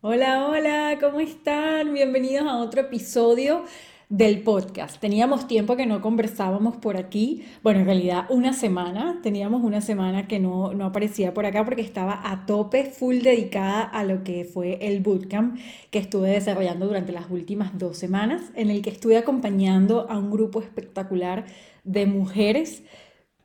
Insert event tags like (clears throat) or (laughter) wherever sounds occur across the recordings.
Hola, hola, ¿cómo están? Bienvenidos a otro episodio del podcast. Teníamos tiempo que no conversábamos por aquí. Bueno, en realidad una semana. Teníamos una semana que no, no aparecía por acá porque estaba a tope, full dedicada a lo que fue el bootcamp que estuve desarrollando durante las últimas dos semanas, en el que estuve acompañando a un grupo espectacular de mujeres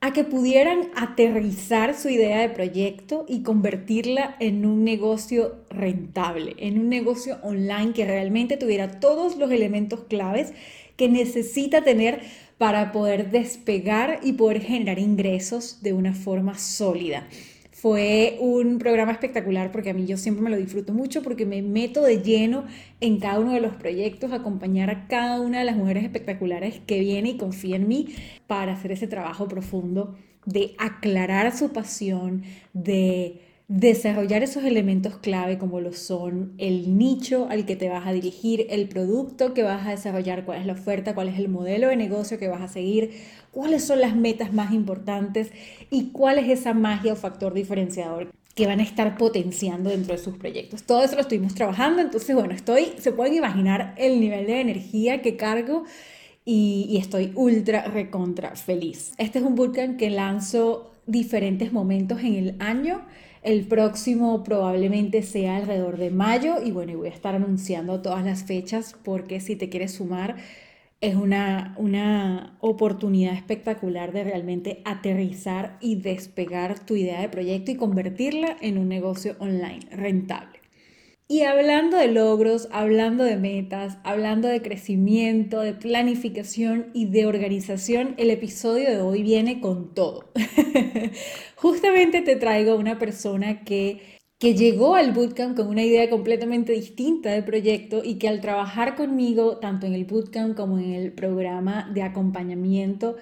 a que pudieran aterrizar su idea de proyecto y convertirla en un negocio rentable, en un negocio online que realmente tuviera todos los elementos claves que necesita tener para poder despegar y poder generar ingresos de una forma sólida. Fue un programa espectacular porque a mí yo siempre me lo disfruto mucho porque me meto de lleno en cada uno de los proyectos, acompañar a cada una de las mujeres espectaculares que viene y confía en mí para hacer ese trabajo profundo de aclarar su pasión, de desarrollar esos elementos clave como lo son el nicho al que te vas a dirigir, el producto que vas a desarrollar, cuál es la oferta, cuál es el modelo de negocio que vas a seguir, cuáles son las metas más importantes y cuál es esa magia o factor diferenciador que van a estar potenciando dentro de sus proyectos. Todo eso lo estuvimos trabajando, entonces bueno, estoy, se pueden imaginar el nivel de energía que cargo y, estoy ultra recontra feliz. Este es un bootcamp que lanzo diferentes momentos en el año el próximo probablemente sea alrededor de mayo y bueno, voy a estar anunciando todas las fechas porque si te quieres sumar es una, una oportunidad espectacular de realmente aterrizar y despegar tu idea de proyecto y convertirla en un negocio online rentable. Y hablando de logros, hablando de metas, hablando de crecimiento, de planificación y de organización, el episodio de hoy viene con todo. (laughs) Justamente te traigo una persona que, que llegó al bootcamp con una idea completamente distinta del proyecto y que al trabajar conmigo, tanto en el bootcamp como en el programa de acompañamiento,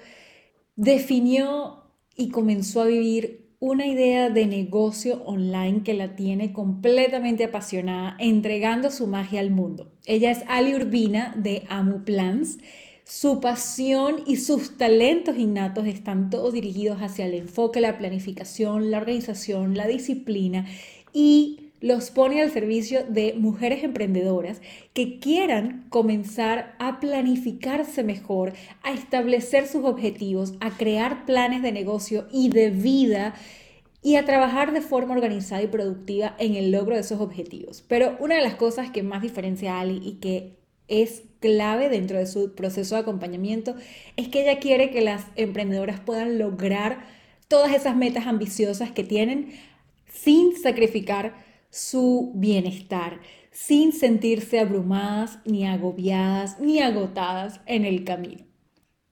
definió y comenzó a vivir una idea de negocio online que la tiene completamente apasionada, entregando su magia al mundo. Ella es Ali Urbina de Amu Plans. Su pasión y sus talentos innatos están todos dirigidos hacia el enfoque, la planificación, la organización, la disciplina y los pone al servicio de mujeres emprendedoras que quieran comenzar a planificarse mejor, a establecer sus objetivos, a crear planes de negocio y de vida y a trabajar de forma organizada y productiva en el logro de esos objetivos. Pero una de las cosas que más diferencia a Ali y que es clave dentro de su proceso de acompañamiento es que ella quiere que las emprendedoras puedan lograr todas esas metas ambiciosas que tienen sin sacrificar su bienestar, sin sentirse abrumadas, ni agobiadas, ni agotadas en el camino.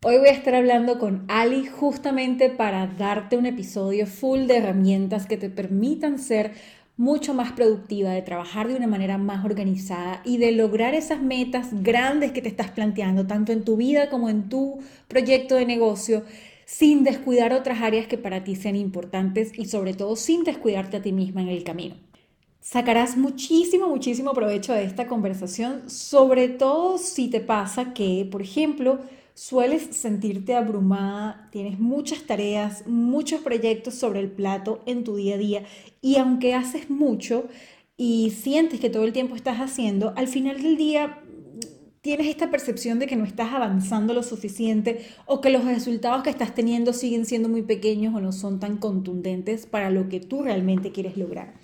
Hoy voy a estar hablando con Ali justamente para darte un episodio full de herramientas que te permitan ser mucho más productiva, de trabajar de una manera más organizada y de lograr esas metas grandes que te estás planteando, tanto en tu vida como en tu proyecto de negocio, sin descuidar otras áreas que para ti sean importantes y sobre todo sin descuidarte a ti misma en el camino. Sacarás muchísimo, muchísimo provecho de esta conversación, sobre todo si te pasa que, por ejemplo, sueles sentirte abrumada, tienes muchas tareas, muchos proyectos sobre el plato en tu día a día y aunque haces mucho y sientes que todo el tiempo estás haciendo, al final del día tienes esta percepción de que no estás avanzando lo suficiente o que los resultados que estás teniendo siguen siendo muy pequeños o no son tan contundentes para lo que tú realmente quieres lograr.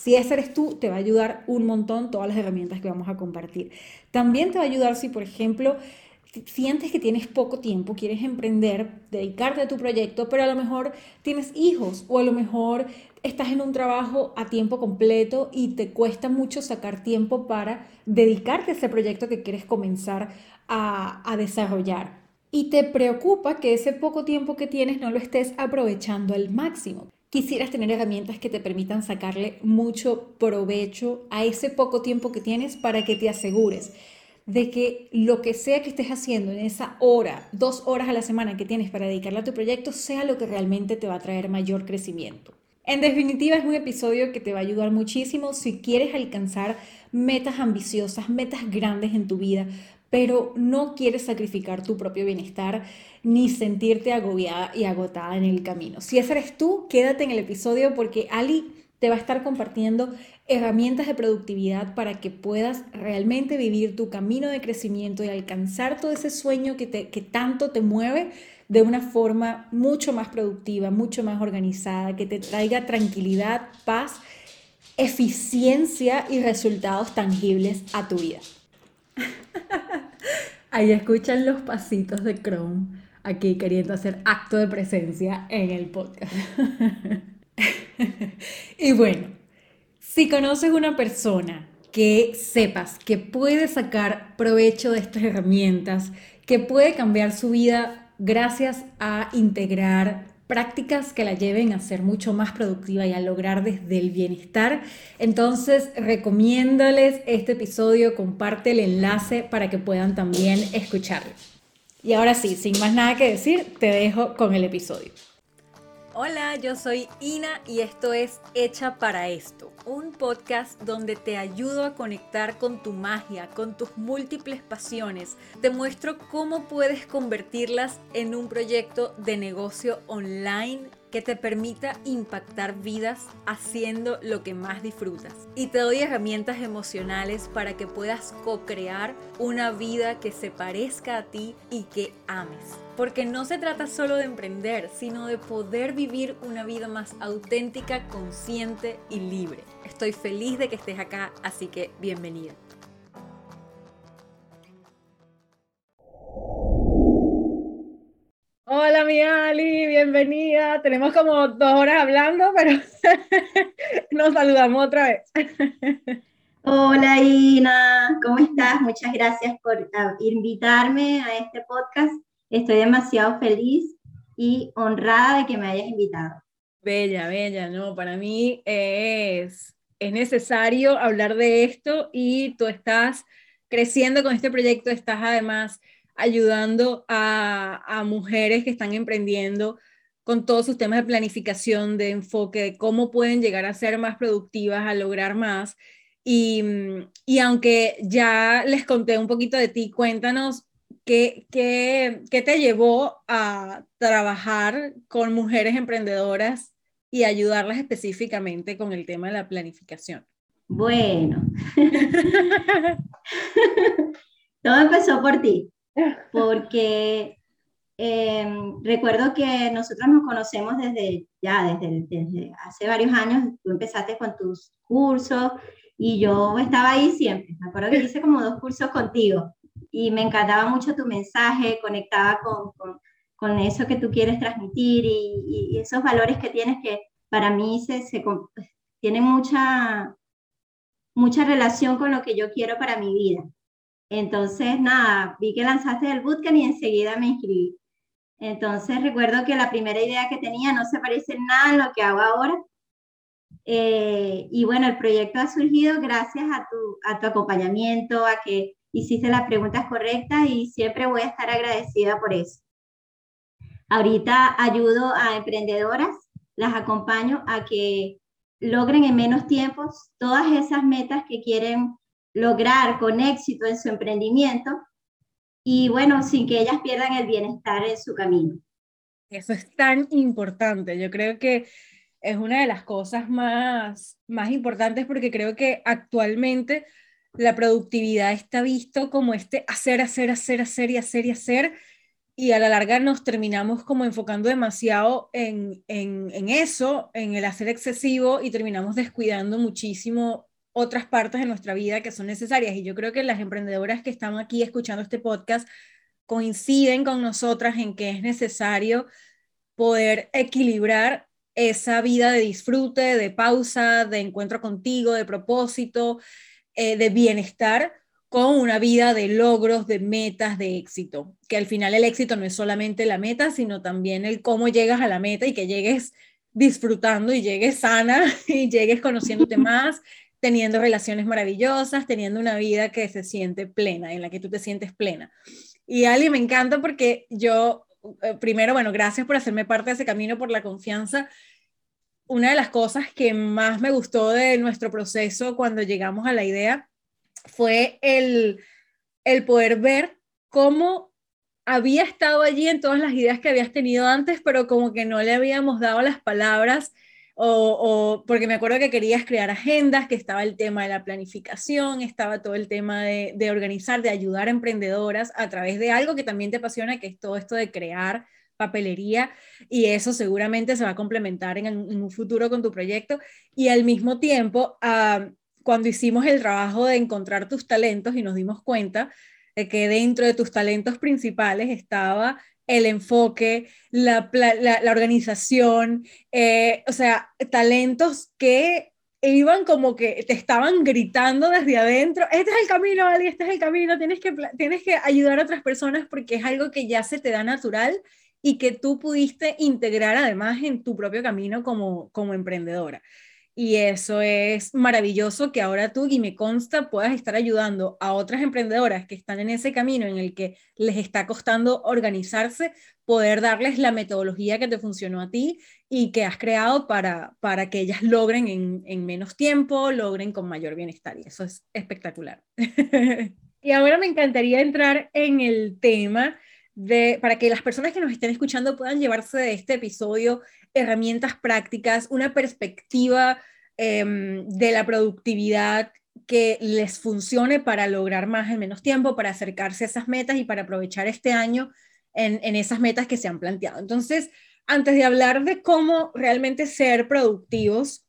Si ese eres tú, te va a ayudar un montón todas las herramientas que vamos a compartir. También te va a ayudar si, por ejemplo, sientes que tienes poco tiempo, quieres emprender, dedicarte a tu proyecto, pero a lo mejor tienes hijos o a lo mejor estás en un trabajo a tiempo completo y te cuesta mucho sacar tiempo para dedicarte a ese proyecto que quieres comenzar a, a desarrollar. Y te preocupa que ese poco tiempo que tienes no lo estés aprovechando al máximo quisieras tener herramientas que te permitan sacarle mucho provecho a ese poco tiempo que tienes para que te asegures de que lo que sea que estés haciendo en esa hora, dos horas a la semana que tienes para dedicarle a tu proyecto, sea lo que realmente te va a traer mayor crecimiento. En definitiva, es un episodio que te va a ayudar muchísimo si quieres alcanzar metas ambiciosas, metas grandes en tu vida, pero no quieres sacrificar tu propio bienestar ni sentirte agobiada y agotada en el camino. Si ese eres tú, quédate en el episodio porque Ali te va a estar compartiendo herramientas de productividad para que puedas realmente vivir tu camino de crecimiento y alcanzar todo ese sueño que, que tanto te mueve de una forma mucho más productiva, mucho más organizada, que te traiga tranquilidad, paz, eficiencia y resultados tangibles a tu vida. (laughs) Ahí escuchan los pasitos de Chrome aquí queriendo hacer acto de presencia en el podcast. (laughs) y bueno, si conoces una persona que sepas que puede sacar provecho de estas herramientas, que puede cambiar su vida gracias a integrar prácticas que la lleven a ser mucho más productiva y a lograr desde el bienestar. Entonces, recomiéndales este episodio, comparte el enlace para que puedan también escucharlo. Y ahora sí, sin más nada que decir, te dejo con el episodio. Hola, yo soy Ina y esto es Hecha para esto, un podcast donde te ayudo a conectar con tu magia, con tus múltiples pasiones. Te muestro cómo puedes convertirlas en un proyecto de negocio online que te permita impactar vidas haciendo lo que más disfrutas. Y te doy herramientas emocionales para que puedas co-crear una vida que se parezca a ti y que ames. Porque no se trata solo de emprender, sino de poder vivir una vida más auténtica, consciente y libre. Estoy feliz de que estés acá, así que bienvenida. Hola, mi Ali, bienvenida. Tenemos como dos horas hablando, pero (laughs) nos saludamos otra vez. Hola, Ina, ¿cómo estás? Muchas gracias por ah, invitarme a este podcast. Estoy demasiado feliz y honrada de que me hayas invitado. Bella, bella, no, para mí es, es necesario hablar de esto y tú estás creciendo con este proyecto, estás además ayudando a, mujeres que están emprendiendo con todos sus temas de planificación, de enfoque, de cómo pueden llegar a ser más productivas, a lograr más. Y, y aunque ya les conté un poquito de ti, cuéntanos qué, qué, qué te llevó a trabajar con mujeres emprendedoras y ayudarlas específicamente con el tema de la planificación. Bueno, (laughs) todo empezó por ti porque em, recuerdo que nosotros nos conocemos desde ya, desde, desde, hace varios años, tú empezaste con tus cursos y yo estaba ahí siempre. Me acuerdo que hice como dos cursos contigo y me encantaba mucho tu mensaje, conectaba con, con, con eso que tú quieres transmitir y, y, esos valores que tienes que para mí se, se tienen mucha, mucha relación con lo que yo quiero para mi vida. Entonces, nada, vi que lanzaste el bootcamp y enseguida me inscribí. Entonces, recuerdo que la primera idea que tenía no se parece en nada en lo que hago ahora. Eh, y bueno, el proyecto ha surgido gracias a tu, a tu acompañamiento, a que hiciste las preguntas correctas y siempre voy a estar agradecida por eso. Ahorita ayudo a emprendedoras, las acompaño a que logren en menos tiempos todas esas metas que quieren lograr con éxito en su emprendimiento y bueno, sin que ellas pierdan el bienestar en su camino. Eso es tan importante. Yo creo que es una de las cosas más, más importantes porque creo que actualmente la productividad está visto como este hacer, hacer, hacer, hacer y hacer y hacer. Y a la larga nos terminamos como enfocando demasiado en, en, en eso, en el hacer excesivo y terminamos descuidando muchísimo otras partes de nuestra vida que son necesarias. Y yo creo que las emprendedoras que están aquí escuchando este podcast coinciden con nosotras en que es necesario poder equilibrar esa vida de disfrute, de pausa, de encuentro contigo, de propósito, eh, de bienestar, con una vida de logros, de metas, de éxito. Que al final el éxito no es solamente la meta, sino también el cómo llegas a la meta y que llegues disfrutando y llegues sana (laughs) y llegues conociéndote más teniendo relaciones maravillosas, teniendo una vida que se siente plena, en la que tú te sientes plena. Y Ali, me encanta porque yo, eh, primero, bueno, gracias por hacerme parte de ese camino, por la confianza. Una de las cosas que más me gustó de nuestro proceso cuando llegamos a la idea fue el, el poder ver cómo había estado allí en todas las ideas que habías tenido antes, pero como que no le habíamos dado las palabras o, porque me acuerdo que querías crear agendas, que estaba el tema de la planificación, estaba todo el tema de, de organizar, de ayudar a emprendedoras a través de algo que también te apasiona, que es todo esto de crear papelería y eso seguramente se va a complementar en, un futuro con tu proyecto. Y al mismo tiempo ah, cuando hicimos el trabajo de encontrar tus talentos y nos dimos cuenta de que dentro de tus talentos principales estaba el enfoque, la, la, organización, eh, o sea, talentos que iban como que te estaban gritando desde adentro, este es el camino, Ali, este es el camino, tienes que, tienes que ayudar a otras personas porque es algo que ya se te da natural y que tú pudiste integrar además en tu propio camino como, como emprendedora. Y eso es maravilloso que ahora tú, y me consta, puedas estar ayudando a otras emprendedoras que están en ese camino en el que les está costando organizarse, poder darles la metodología que te funcionó a ti y que has creado para, para que ellas logren en, en menos tiempo, logren con mayor bienestar. Y eso es espectacular. (laughs) y ahora me encantaría entrar en el tema para que las personas que nos estén escuchando puedan llevarse de este episodio herramientas prácticas, una perspectiva em, de la productividad que les funcione para lograr más en menos tiempo, para acercarse a esas metas y para aprovechar este año en, en esas metas que se han planteado. Entonces, antes de hablar de cómo realmente ser productivos,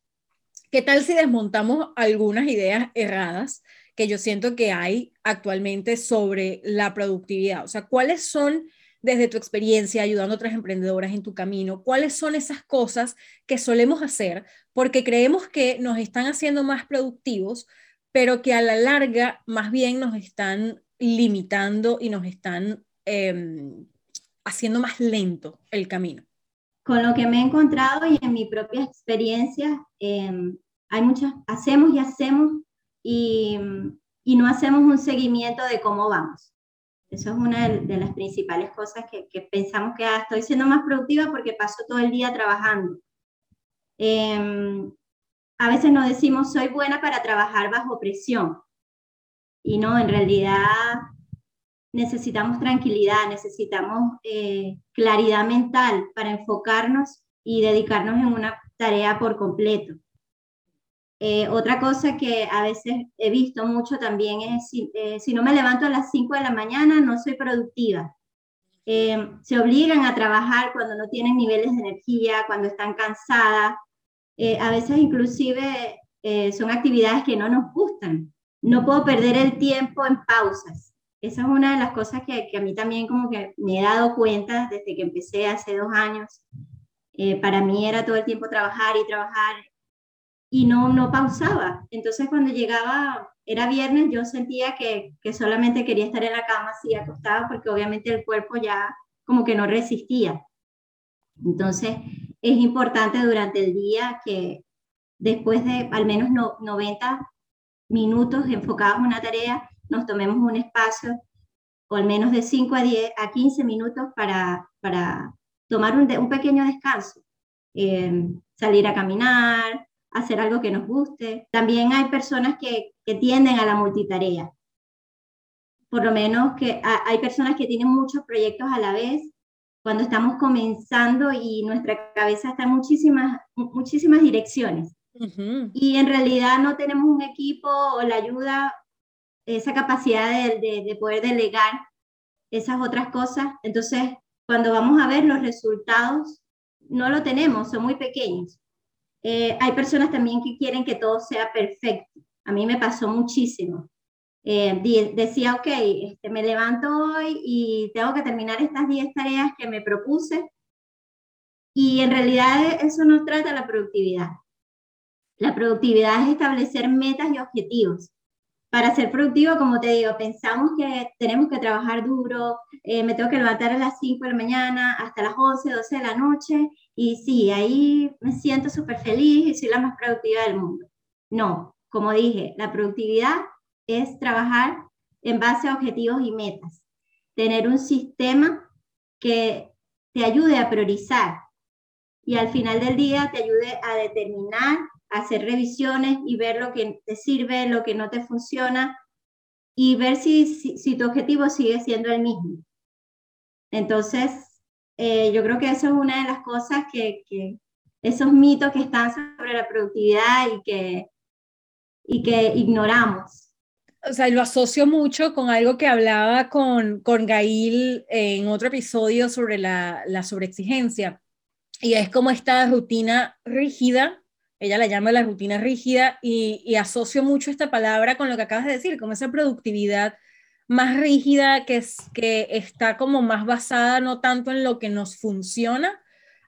¿qué tal si desmontamos algunas ideas erradas? Que yo siento que hay actualmente sobre la productividad. O sea, ¿cuáles son, desde tu experiencia ayudando a otras emprendedoras en tu camino, cuáles son esas cosas que solemos hacer porque creemos que nos están haciendo más productivos, pero que a la larga más bien nos están limitando y nos están em, haciendo más lento el camino? Con lo que me he encontrado y en mi propia experiencia, em, hay muchas, hacemos y hacemos y, y, no hacemos un seguimiento de cómo vamos. Eso es una de, las principales cosas que, que pensamos que ah, estoy siendo más productiva porque paso todo el día trabajando. Em, a veces nos decimos, soy buena para trabajar bajo presión. Y no, en realidad necesitamos tranquilidad, necesitamos eh, claridad mental para enfocarnos y dedicarnos en una tarea por completo. Eh, otra cosa que a veces he visto mucho también es, si, eh, si no me levanto a las 5 de la mañana, no soy productiva. Eh, se obligan a trabajar cuando no tienen niveles de energía, cuando están cansadas. a veces inclusive son actividades que no nos gustan. No puedo perder el tiempo en pausas. Esa es una de las cosas que, que a mí también como que me he dado cuenta desde que empecé hace dos años. para mí era todo el tiempo trabajar y trabajar y no, no pausaba. Entonces cuando llegaba, era viernes, yo sentía que, que solamente quería estar en la cama así acostada porque obviamente el cuerpo ya como que no resistía. Entonces es importante durante el día que después de al menos 90 minutos enfocados en una tarea, nos tomemos un espacio o al menos de 5 a 10 a 15 minutos para, para tomar un, un pequeño descanso. Eh, salir a caminar, hacer algo que nos guste. También hay personas que, que tienden a la multitarea. Por lo menos que hay personas que tienen muchos proyectos a la vez cuando estamos comenzando y nuestra cabeza está en muchísimas, muchísimas direcciones. Y en realidad no tenemos un equipo o la ayuda, esa capacidad de, de, de poder delegar esas otras cosas. Entonces, cuando vamos a ver los resultados, no lo tenemos, son muy pequeños. Eh, hay personas también que quieren que todo sea perfecto. A mí me pasó muchísimo. Eh, decía, ok, este, me levanto hoy y tengo que terminar estas 10 tareas que me propuse. Y en realidad eso no trata la productividad. La productividad es establecer metas y objetivos. Para ser productivo, como te digo, pensamos que tenemos que trabajar duro, eh, me tengo que levantar a las 5 de la mañana hasta las 11, 12 de la noche y sí, ahí me siento súper feliz y soy la más productiva del mundo. No, como dije, la productividad es trabajar en base a objetivos y metas, tener un sistema que te ayude a priorizar y al final del día te ayude a determinar, hacer revisiones y ver lo que te sirve, lo que no te funciona y ver si, si, tu objetivo sigue siendo el mismo. Entonces, eh, yo creo que eso es una de las cosas que, que, esos mitos que están sobre la productividad y que, y que ignoramos o sea, lo asocio mucho con algo que hablaba con, con Gail en otro episodio sobre la, la sobreexigencia. Y es como esta rutina rígida, ella la llama la rutina rígida, y, y, asocio mucho esta palabra con lo que acabas de decir, como esa productividad más rígida que, es, que está como más basada no tanto en lo que nos funciona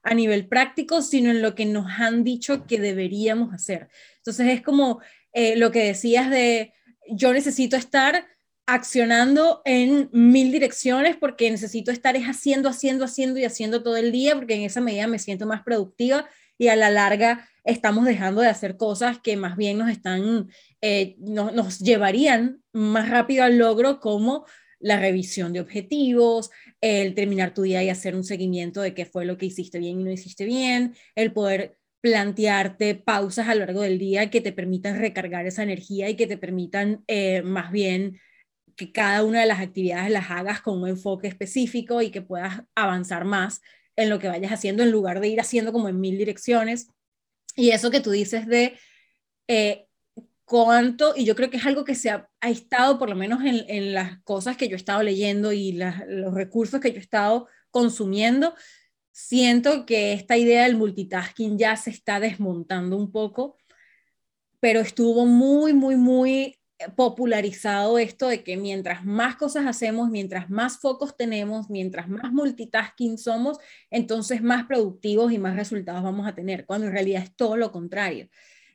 a nivel práctico, sino en lo que nos han dicho que deberíamos hacer. Entonces es como eh, lo que decías de yo necesito estar accionando en mil direcciones porque necesito estar haciendo, haciendo, haciendo y haciendo todo el día porque en esa medida me siento más productiva y a la larga estamos dejando de hacer cosas que más bien nos están, eh, nos llevarían más rápido al logro como la revisión de objetivos, el terminar tu día y hacer un seguimiento de qué fue lo que hiciste bien y no hiciste bien, el poder plantearte pausas a lo largo del día que te permitan recargar esa energía y que te permitan eh, más bien que cada una de las actividades las hagas con un enfoque específico y que puedas avanzar más en lo que vayas haciendo en lugar de ir haciendo como en mil direcciones. Y eso que tú dices de eh, cuánto, y yo creo que es algo que se ha, estado por lo menos en, en, las cosas que yo he estado leyendo y los recursos que yo he estado consumiendo, siento que esta idea del multitasking ya se está desmontando un poco, pero estuvo muy, muy, muy popularizado esto de que mientras más cosas hacemos, mientras más focos tenemos, mientras más multitasking somos, entonces más productivos y más resultados vamos a tener, cuando en realidad es todo lo contrario.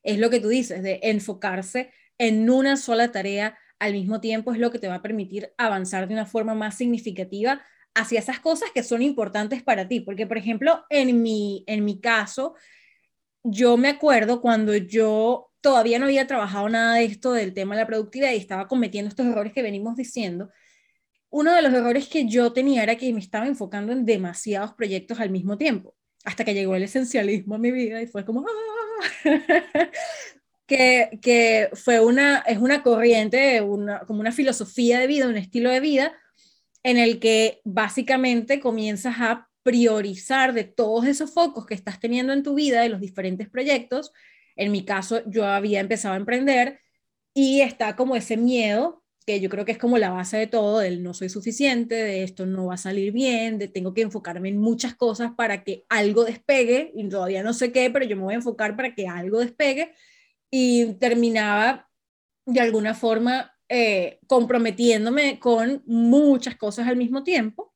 Es lo que tú dices, de enfocarse en una sola tarea al mismo tiempo es lo que te va a permitir avanzar de una forma más significativa hacia esas cosas que son importantes para ti. Porque, por ejemplo, en mi, en mi caso, yo me acuerdo cuando yo todavía no había trabajado nada de esto del tema de la productividad y estaba cometiendo estos errores que venimos diciendo. Uno de los errores que yo tenía era que me estaba enfocando en demasiados proyectos al mismo tiempo, hasta que llegó el esencialismo a mi vida y fue como, ¡Ah! que, que fue una, es una corriente, una, como una filosofía de vida, un estilo de vida, en el que básicamente comienzas a priorizar de todos esos focos que estás teniendo en tu vida, de los diferentes proyectos. En mi caso, yo había empezado a emprender y está como ese miedo, que yo creo que es como la base de todo, del no soy suficiente, de esto no va a salir bien, de tengo que enfocarme en muchas cosas para que algo despegue, y todavía no sé qué, pero yo me voy a enfocar para que algo despegue, y terminaba de alguna forma eh, comprometiéndome con muchas cosas al mismo tiempo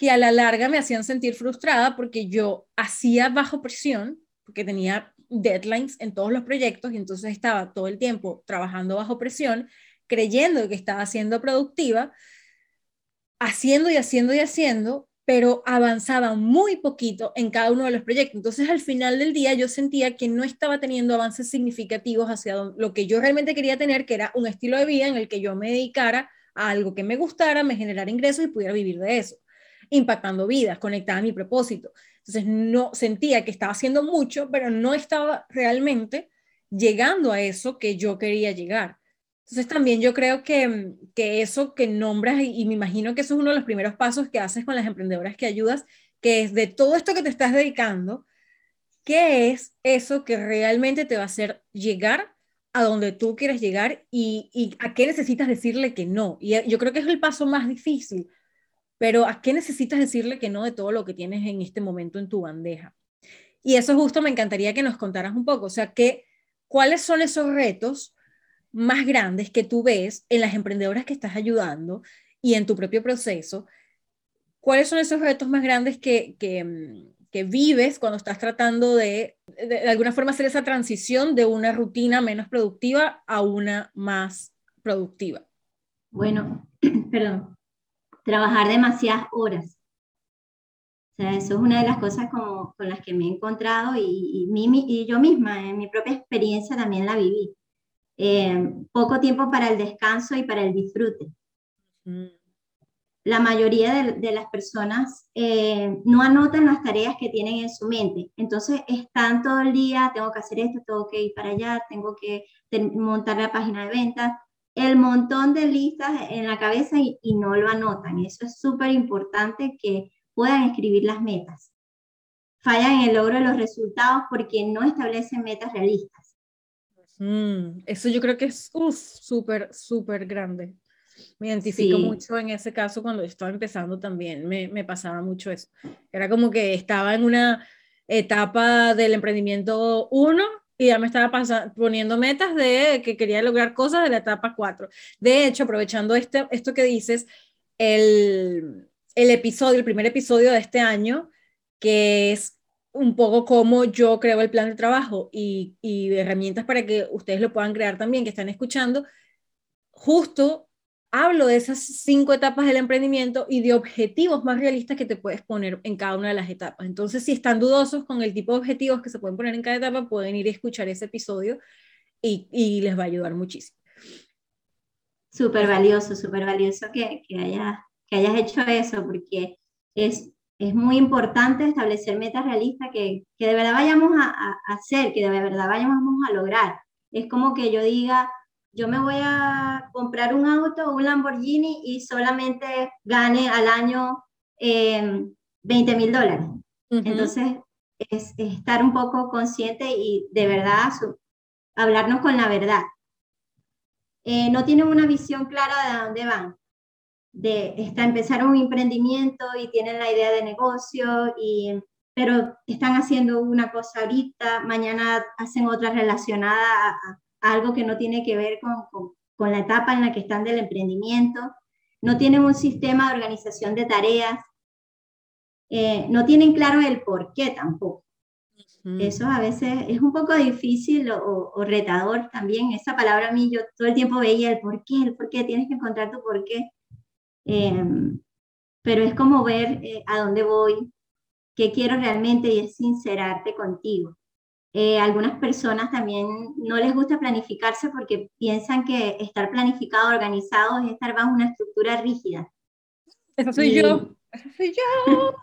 que a la larga me hacían sentir frustrada porque yo hacía bajo presión, porque tenía deadlines en todos los proyectos y entonces estaba todo el tiempo trabajando bajo presión, creyendo que estaba siendo productiva, haciendo y haciendo y haciendo, pero avanzaba muy poquito en cada uno de los proyectos. Entonces, al final del día, yo sentía que no estaba teniendo avances significativos hacia lo que yo realmente quería tener, que era un estilo de vida en el que yo me dedicara a algo que me gustara, me generara ingresos y pudiera vivir de eso, impactando vidas, conectada a mi propósito. Entonces, no sentía que estaba haciendo mucho, pero no estaba realmente llegando a eso que yo quería llegar. Entonces también yo creo que, que eso que nombras, y, me imagino que eso es uno de los primeros pasos que haces con las emprendedoras que ayudas, que es de todo esto que te estás dedicando, ¿qué es eso que realmente te va a hacer llegar a donde tú quieres llegar y, y a qué necesitas decirle que no? Y yo creo que es el paso más difícil, pero ¿a qué necesitas decirle que no de todo lo que tienes en este momento en tu bandeja? Y eso justo me encantaría que nos contaras un poco, o sea, ¿qué, ¿cuáles son esos retos? más grandes que tú ves en las emprendedoras que estás ayudando y en tu propio proceso, ¿cuáles son esos retos más grandes que, que, mm, vives cuando estás tratando de, de, alguna forma, hacer esa transición de una rutina menos productiva a una más productiva? Bueno, (clears throat) perdón, trabajar demasiadas horas. O sea, eso es una de las cosas como, con las que me he encontrado y, y, y yo misma, en mi propia experiencia también la viví. Eh, poco tiempo para el descanso y para el disfrute. La mayoría de, las personas eh, no anotan las tareas que tienen en su mente. Entonces están todo el día, tengo que hacer esto, tengo que ir para allá, tengo que montar la página de ventas, el montón de listas en la cabeza y, y no lo anotan. Eso es súper importante que puedan escribir las metas. fallan en el logro de los resultados porque no establecen metas realistas. Mm, eso yo creo que es súper, súper grande. Me identifico mucho en ese caso cuando estaba empezando también, me, me, pasaba mucho eso. Era como que estaba en una etapa del emprendimiento 1 y ya me estaba pasando, poniendo metas de que quería lograr cosas de la etapa 4. De hecho, aprovechando este, esto que dices, el, el episodio, el primer episodio de este año, que es un poco cómo yo creo el plan de trabajo y, y herramientas para que ustedes lo puedan crear también, que están escuchando, justo hablo de esas cinco etapas del emprendimiento y de objetivos más realistas que te puedes poner en cada una de las etapas. Entonces, si están dudosos con el tipo de objetivos que se pueden poner en cada etapa, pueden ir a escuchar ese episodio y, les va a ayudar muchísimo. Súper valioso, súper valioso que, que, haya, que hayas hecho eso, porque es, es muy importante establecer metas realistas que, que de verdad vayamos a, a hacer, que de verdad vayamos a lograr. Es como que yo diga, yo me voy a comprar un auto, un Lamborghini y solamente gane al año 20 em, mil dólares. Entonces, es, estar un poco consciente y de verdad hablarnos con la verdad. Eh, no tienen una visión clara de dónde van. De está, empezar un emprendimiento y tienen la idea de negocio, y, pero están haciendo una cosa ahorita, mañana hacen otra relacionada a, algo que no tiene que ver con, con, la etapa en la que están del emprendimiento, no tienen un sistema de organización de tareas, eh, no tienen claro el por qué tampoco. Eso a veces es un poco difícil o, retador también. Esa palabra a mí yo todo el tiempo veía el por qué, el por qué, tienes que encontrar tu por qué. Em, pero es como ver eh, a dónde voy, qué quiero realmente y es sincerarte contigo. Eh, algunas personas también no les gusta planificarse porque piensan que estar planificado, organizado es estar bajo una estructura rígida. Eso soy yo, eso soy yo.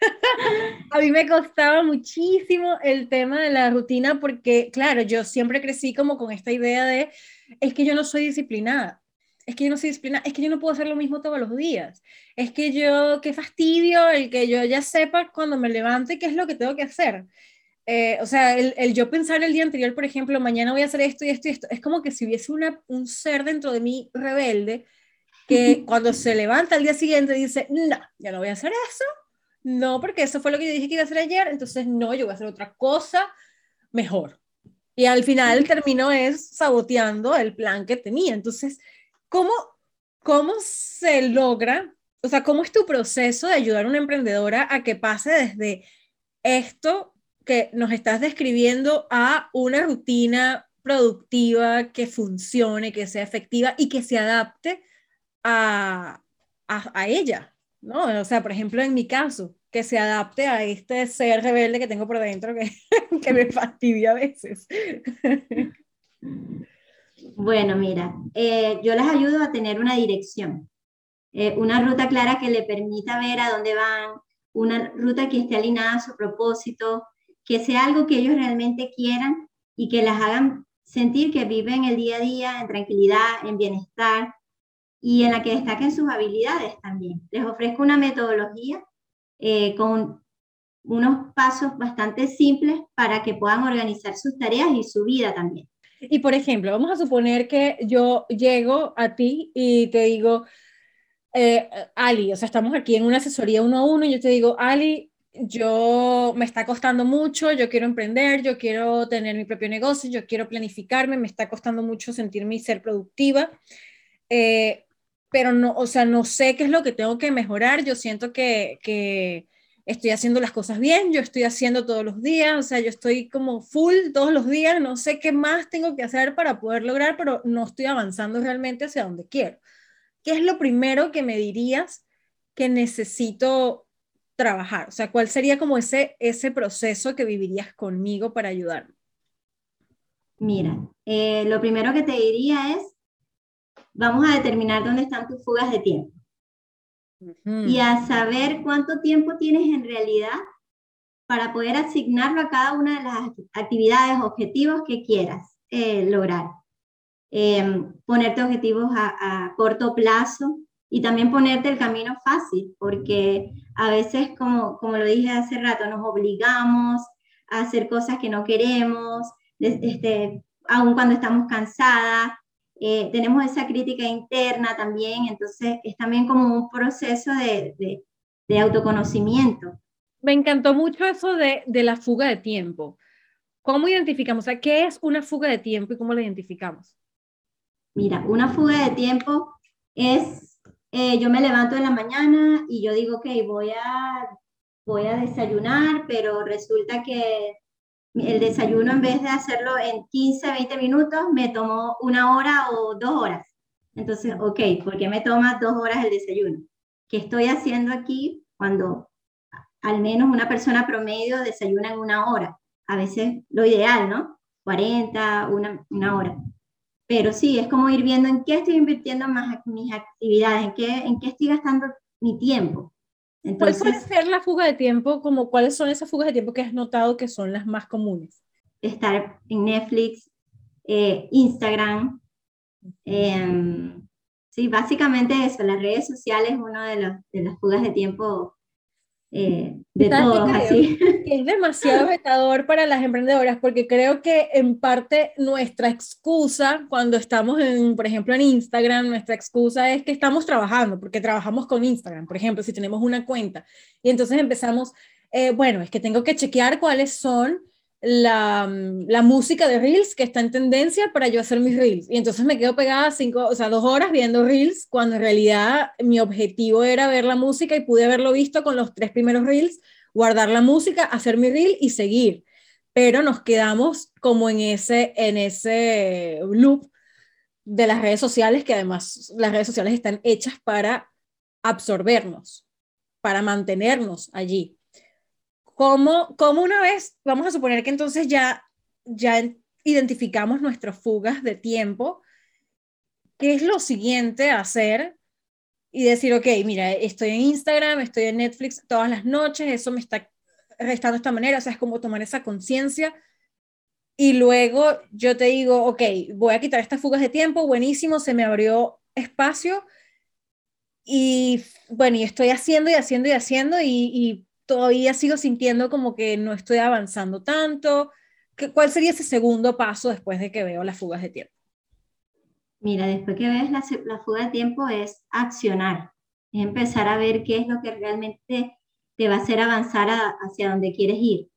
(laughs) A mí me costaba muchísimo el tema de la rutina porque, claro, yo siempre crecí como con esta idea de, es que yo no soy disciplinada, es que yo no soy disciplinada, es que yo no puedo hacer lo mismo todos los días, es que yo, qué fastidio el que yo ya sepa cuando me levante qué es lo que tengo que hacer. Eh, o sea, el, el, yo pensar el día anterior, por ejemplo, mañana voy a hacer esto y esto y esto, es como que si hubiese una, un ser dentro de mí rebelde que cuando se levanta al día siguiente dice, no, ya no voy a hacer eso, no, porque eso fue lo que yo dije que iba a hacer ayer, entonces no, yo voy a hacer otra cosa mejor. Y al final terminó es saboteando el plan que tenía. Entonces, ¿cómo, cómo se logra, o sea, cómo es tu proceso de ayudar a una emprendedora a que pase desde esto que nos estás describiendo a una rutina productiva que funcione, que sea efectiva y que se adapte a, a, ella, ¿no? O sea, por ejemplo, en mi caso, que se adapte a este ser rebelde que tengo por dentro que, (laughs) que me fastidia a veces. Bueno, mira, eh, yo les ayudo a tener una dirección, eh, una ruta clara que le permita ver a dónde van, una ruta que esté alineada a su propósito, que sea algo que ellos realmente quieran y que las hagan sentir que viven el día a día en tranquilidad, en bienestar y en la que destaquen sus habilidades también. Les ofrezco una metodología eh, con unos pasos bastante simples para que puedan organizar sus tareas y su vida también. Y por ejemplo, vamos a suponer que yo llego a ti y te digo, eh, Ali, o sea, estamos aquí en una asesoría uno a uno y yo te digo, Ali, yo me está costando mucho, yo quiero emprender, yo quiero tener mi propio negocio, yo quiero planificarme, me está costando mucho sentirme y ser productiva, eh, pero no, o sea, no sé qué es lo que tengo que mejorar, yo siento que, que estoy haciendo las cosas bien, yo estoy haciendo todos los días, o sea, yo estoy como full todos los días, no sé qué más tengo que hacer para poder lograr, pero no estoy avanzando realmente hacia donde quiero. ¿Qué es lo primero que me dirías que necesito trabajar? O sea, ¿cuál sería como ese, ese proceso que vivirías conmigo para ayudarme? Mira, eh, lo primero que te diría es, vamos a determinar dónde están tus fugas de tiempo. Y a saber cuánto tiempo tienes en realidad para poder asignarlo a cada una de las actividades, objetivos que quieras eh, lograr. Em, ponerte objetivos a, a corto plazo, y también ponerte el camino fácil, porque a veces, como, como lo dije hace rato, nos obligamos a hacer cosas que no queremos, este, aun cuando estamos cansadas, eh, tenemos esa crítica interna también, entonces es también como un proceso de, de, de autoconocimiento. Me encantó mucho eso de, de, la fuga de tiempo. ¿Cómo identificamos? O sea, ¿qué es una fuga de tiempo y cómo la identificamos? Mira, una fuga de tiempo es, eh, yo me levanto en la mañana y yo digo, ok, voy a, voy a desayunar, pero resulta que el desayuno en vez de hacerlo en 15, 20 minutos, me tomó una hora o dos horas. Entonces, ok, ¿por qué me toma dos horas el desayuno? ¿Qué estoy haciendo aquí cuando al menos una persona promedio desayuna en una hora? A veces lo ideal, ¿no? 40, una, una hora. Pero sí, es como ir viendo en qué estoy invirtiendo más mis actividades, en qué, en qué estoy gastando mi tiempo. Entonces, ¿Cuál puede ser la fuga de tiempo? Como, ¿Cuáles son esas fugas de tiempo que has notado que son las más comunes? Estar en Netflix, eh, Instagram. Eh, sí, básicamente eso, las redes sociales es una de, de las fugas de tiempo eh, de todos así. (laughs) es demasiado retador para las emprendedoras porque creo que en parte nuestra excusa cuando estamos en, por ejemplo, en Instagram, nuestra excusa es que estamos trabajando, porque trabajamos con Instagram, por ejemplo, si tenemos una cuenta y entonces empezamos, eh, bueno, es que tengo que chequear cuáles son la, la, música de Reels que está en tendencia para yo hacer mis Reels. Y entonces me quedo pegada cinco, o sea, dos horas viendo Reels, cuando en realidad mi objetivo era ver la música y pude haberlo visto con los tres primeros Reels, guardar la música, hacer mi Reel y seguir. Pero nos quedamos como en ese, en ese loop de las redes sociales, que además las redes sociales están hechas para absorbernos, para mantenernos allí. ¿Cómo, ¿Cómo, una vez, vamos a suponer que entonces ya, ya identificamos nuestras fugas de tiempo, ¿qué es lo siguiente hacer? Y decir, ok, mira, estoy en Instagram, estoy en Netflix todas las noches, eso me está restando de esta manera, o sea, es como tomar esa conciencia. Y luego yo te digo, ok, voy a quitar estas fugas de tiempo, buenísimo, se me abrió espacio. Y bueno, y estoy haciendo y haciendo y haciendo y todavía sigo sintiendo como que no estoy avanzando tanto. ¿Cuál sería ese segundo paso después de que veo las fugas de tiempo? Mira, después que ves la, la fuga de tiempo es accionar, es empezar a ver qué es lo que realmente te va a hacer avanzar hacia donde quieres ir.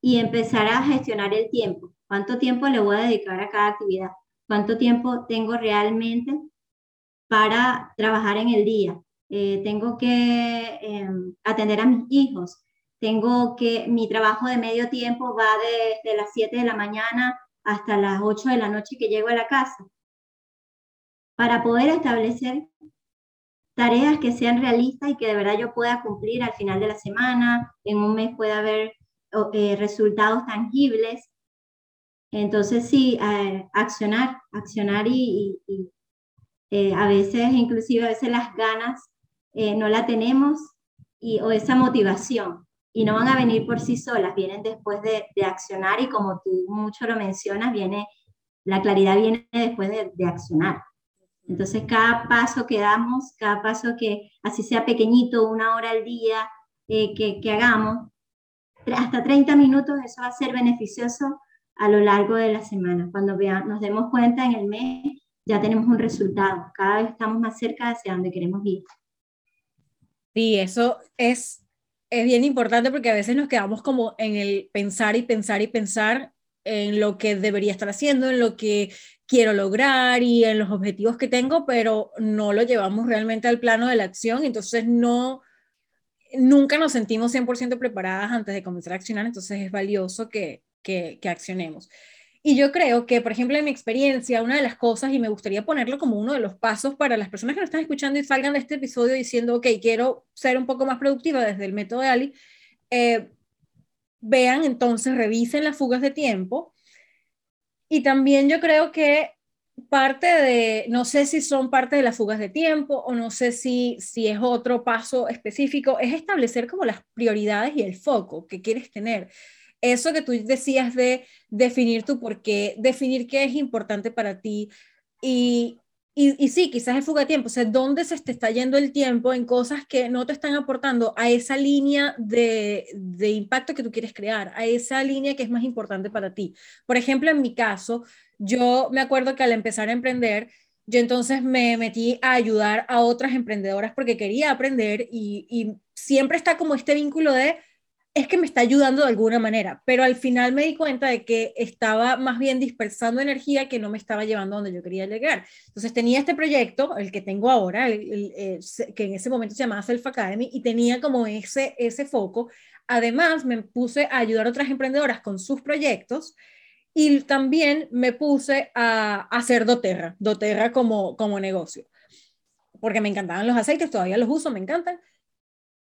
Y empezar a gestionar el tiempo. ¿Cuánto tiempo le voy a dedicar a cada actividad? ¿Cuánto tiempo tengo realmente para trabajar en el día? Eh, tengo que em, atender a mis hijos, tengo que, mi trabajo de medio tiempo va desde las 7 de la mañana hasta las 8 de la noche que llego a la casa. Para poder establecer tareas que sean realistas y que de verdad yo pueda cumplir al final de la semana, en un mes pueda haber eh, resultados tangibles. Entonces sí, eh, accionar, accionar y, a veces, inclusive a veces las ganas eh, no la tenemos y, o esa motivación y no van a venir por sí solas, vienen después de, de accionar y como tú mucho lo mencionas, viene, la claridad viene después de, de accionar. Entonces, cada paso que damos, cada paso que, así sea pequeñito, una hora al día, eh, que, que, hagamos, hasta 30 minutos, eso va a ser beneficioso a lo largo de la semana. Cuando vean, nos demos cuenta en el mes, ya tenemos un resultado. Cada vez estamos más cerca hacia donde queremos ir. Sí, eso es, es bien importante porque a veces nos quedamos como en el pensar y pensar y pensar en lo que debería estar haciendo, en lo que quiero lograr y en los objetivos que tengo, pero no lo llevamos realmente al plano de la acción, entonces no, nunca nos sentimos 100% preparadas antes de comenzar a accionar, entonces es valioso que, que, que accionemos. Y yo creo que, por ejemplo, en mi experiencia, una de las cosas, y me gustaría ponerlo como uno de los pasos para las personas que nos están escuchando y salgan de este episodio diciendo, ok, quiero ser un poco más productiva desde el método de Ali, eh, vean entonces, revisen las fugas de tiempo. Y también yo creo que parte de, no sé si son parte de las fugas de tiempo o no sé si, si es otro paso específico, es establecer como las prioridades y el foco que quieres tener eso que tú decías de definir tu por qué, definir qué es importante para ti y, y, sí, quizás es fuga de tiempo, o sea, ¿dónde se te está yendo el tiempo en cosas que no te están aportando a esa línea de, de impacto que tú quieres crear, a esa línea que es más importante para ti? Por ejemplo, en mi caso, yo me acuerdo que al empezar a emprender, yo entonces me metí a ayudar a otras emprendedoras porque quería aprender y siempre está como este vínculo de es que me está ayudando de alguna manera, pero al final me di cuenta de que estaba más bien dispersando energía que no me estaba llevando donde yo quería llegar. Entonces tenía este proyecto, el que tengo ahora, que en ese momento se llamaba Self Academy, y tenía como ese, ese foco. Además, me puse a ayudar a otras emprendedoras con sus proyectos y también me puse a, hacer doTERRA, doTERRA como, como negocio, porque me encantaban los aceites, todavía los uso, me encantan.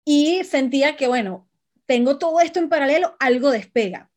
Y sentía que, bueno, tengo todo esto en paralelo, algo despega.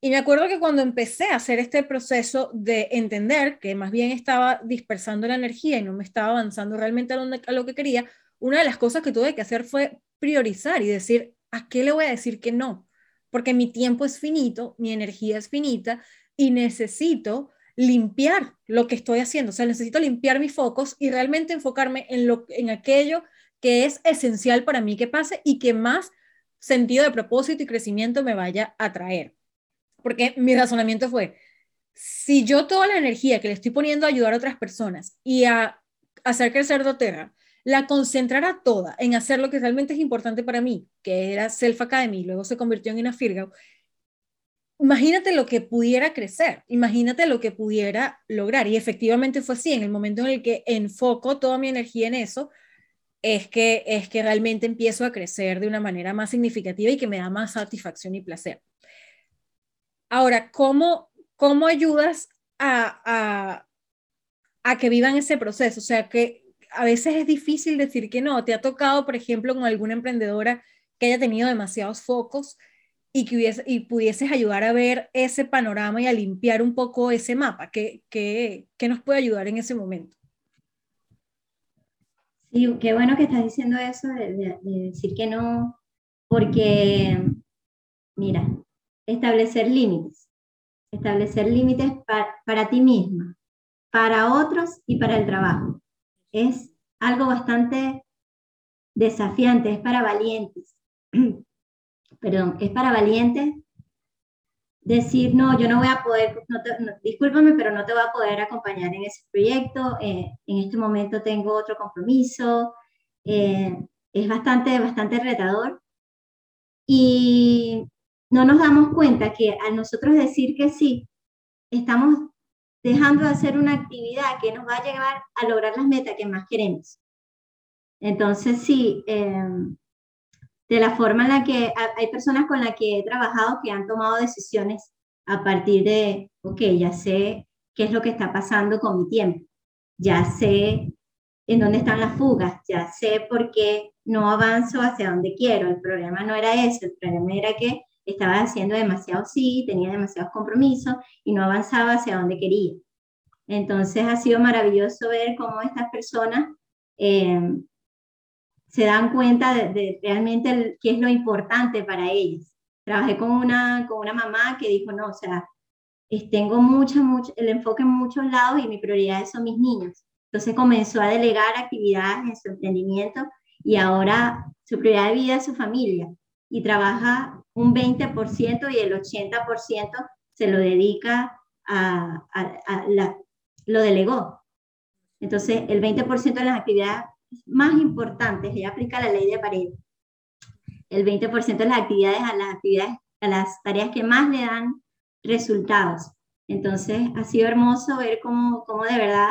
Y me acuerdo que cuando empecé a hacer este proceso de entender que más bien estaba dispersando la energía y no me estaba avanzando realmente a, lo que quería, una de las cosas que tuve que hacer fue priorizar y decir, ¿a qué le voy a decir que no? Porque mi tiempo es finito, mi energía es finita y necesito limpiar lo que estoy haciendo, o sea, necesito limpiar mis focos y realmente enfocarme en, lo, en aquello que es esencial para mí que pase y que más sentido de propósito y crecimiento me vaya a traer. Porque mi razonamiento fue, si yo toda la energía que le estoy poniendo a ayudar a otras personas y a hacer crecer doTERRA, la concentrara toda en hacer lo que realmente es importante para mí, que era Self Academy, luego se convirtió en Inafirgao, imagínate lo que pudiera crecer, imagínate lo que pudiera lograr. Y efectivamente fue así, en el momento en el que enfoco toda mi energía en eso, es que, es que realmente empiezo a crecer de una manera más significativa y que me da más satisfacción y placer. Ahora, ¿cómo, cómo ayudas a, a, a que vivan ese proceso? O sea, que a veces es difícil decir que no. ¿Te ha tocado, por ejemplo, con alguna emprendedora que haya tenido demasiados focos y que hubiese, y pudieses ayudar a ver ese panorama y a limpiar un poco ese mapa? ¿Qué, qué, qué nos puede ayudar en ese momento? Sí, qué bueno que estás diciendo eso de, decir que no, porque, mira, establecer límites, establecer límites para ti misma, para otros y para el trabajo. Es algo bastante desafiante, es para valientes. (clears throat) Perdón, es para valientes decir, no, yo no voy a poder, no discúlpame, pero no te voy a poder acompañar en ese proyecto, eh, en este momento tengo otro compromiso, eh, es bastante, bastante retador. Y no nos damos cuenta que al nosotros decir que sí, estamos dejando de hacer una actividad que nos va a llevar a lograr las metas que más queremos. Entonces, sí, eh, de la forma en la que hay personas con las que he trabajado que han tomado decisiones a partir de, ok, ya sé qué es lo que está pasando con mi tiempo, ya sé en dónde están las fugas, ya sé por qué no avanzo hacia donde quiero. El problema no era eso, el problema era que estaba haciendo demasiado sí, tenía demasiados compromisos y no avanzaba hacia donde quería. Entonces ha sido maravilloso ver cómo estas personas eh, se dan cuenta de, realmente qué es lo importante para ellos. Trabajé con una, con una mamá que dijo, no, o sea, tengo mucho, mucho, el enfoque en muchos lados y mi prioridad son mis niños. Entonces comenzó a delegar actividades en su emprendimiento y ahora su prioridad de vida es su familia y trabaja un 20% y el 80% se lo dedica a, a, la, lo delegó. Entonces, el 20% de las actividades más importantes, ella aplica la ley de Pareto. El 20% de las actividades a las actividades, a las tareas que más le dan resultados. Entonces, ha sido hermoso ver cómo, cómo de verdad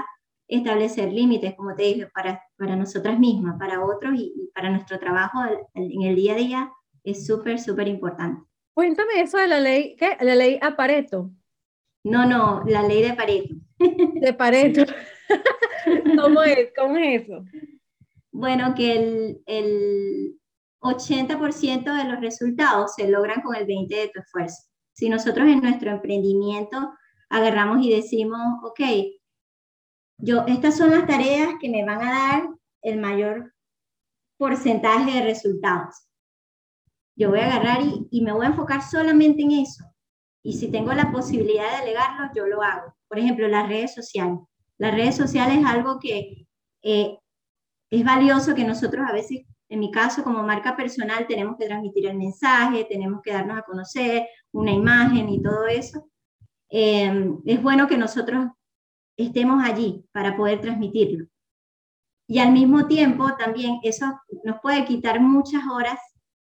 establecer límites, como te dije, para, para nosotras mismas, para otros y, para nuestro trabajo en el día a día es súper, súper importante. Cuéntame eso de la ley, ¿qué? La ley a Pareto. No, no, la ley de Pareto. De Pareto. (laughs) ¿Cómo es? ¿Cómo es eso? Bueno, que el, el 80% de los resultados se logran con el 20% de tu esfuerzo. Si nosotros en nuestro emprendimiento agarramos y decimos, ok, yo, estas son las tareas que me van a dar el mayor porcentaje de resultados. Yo voy a agarrar y, y, me voy a enfocar solamente en eso. Y si tengo la posibilidad de delegarlo, yo lo hago. Por ejemplo, las redes sociales. Las redes sociales es algo que eh, es valioso que nosotros a veces, en mi caso como marca personal, tenemos que transmitir el mensaje, tenemos que darnos a conocer una imagen y todo eso. Eh, es bueno que nosotros estemos allí para poder transmitirlo. Y al mismo tiempo también eso nos puede quitar muchas horas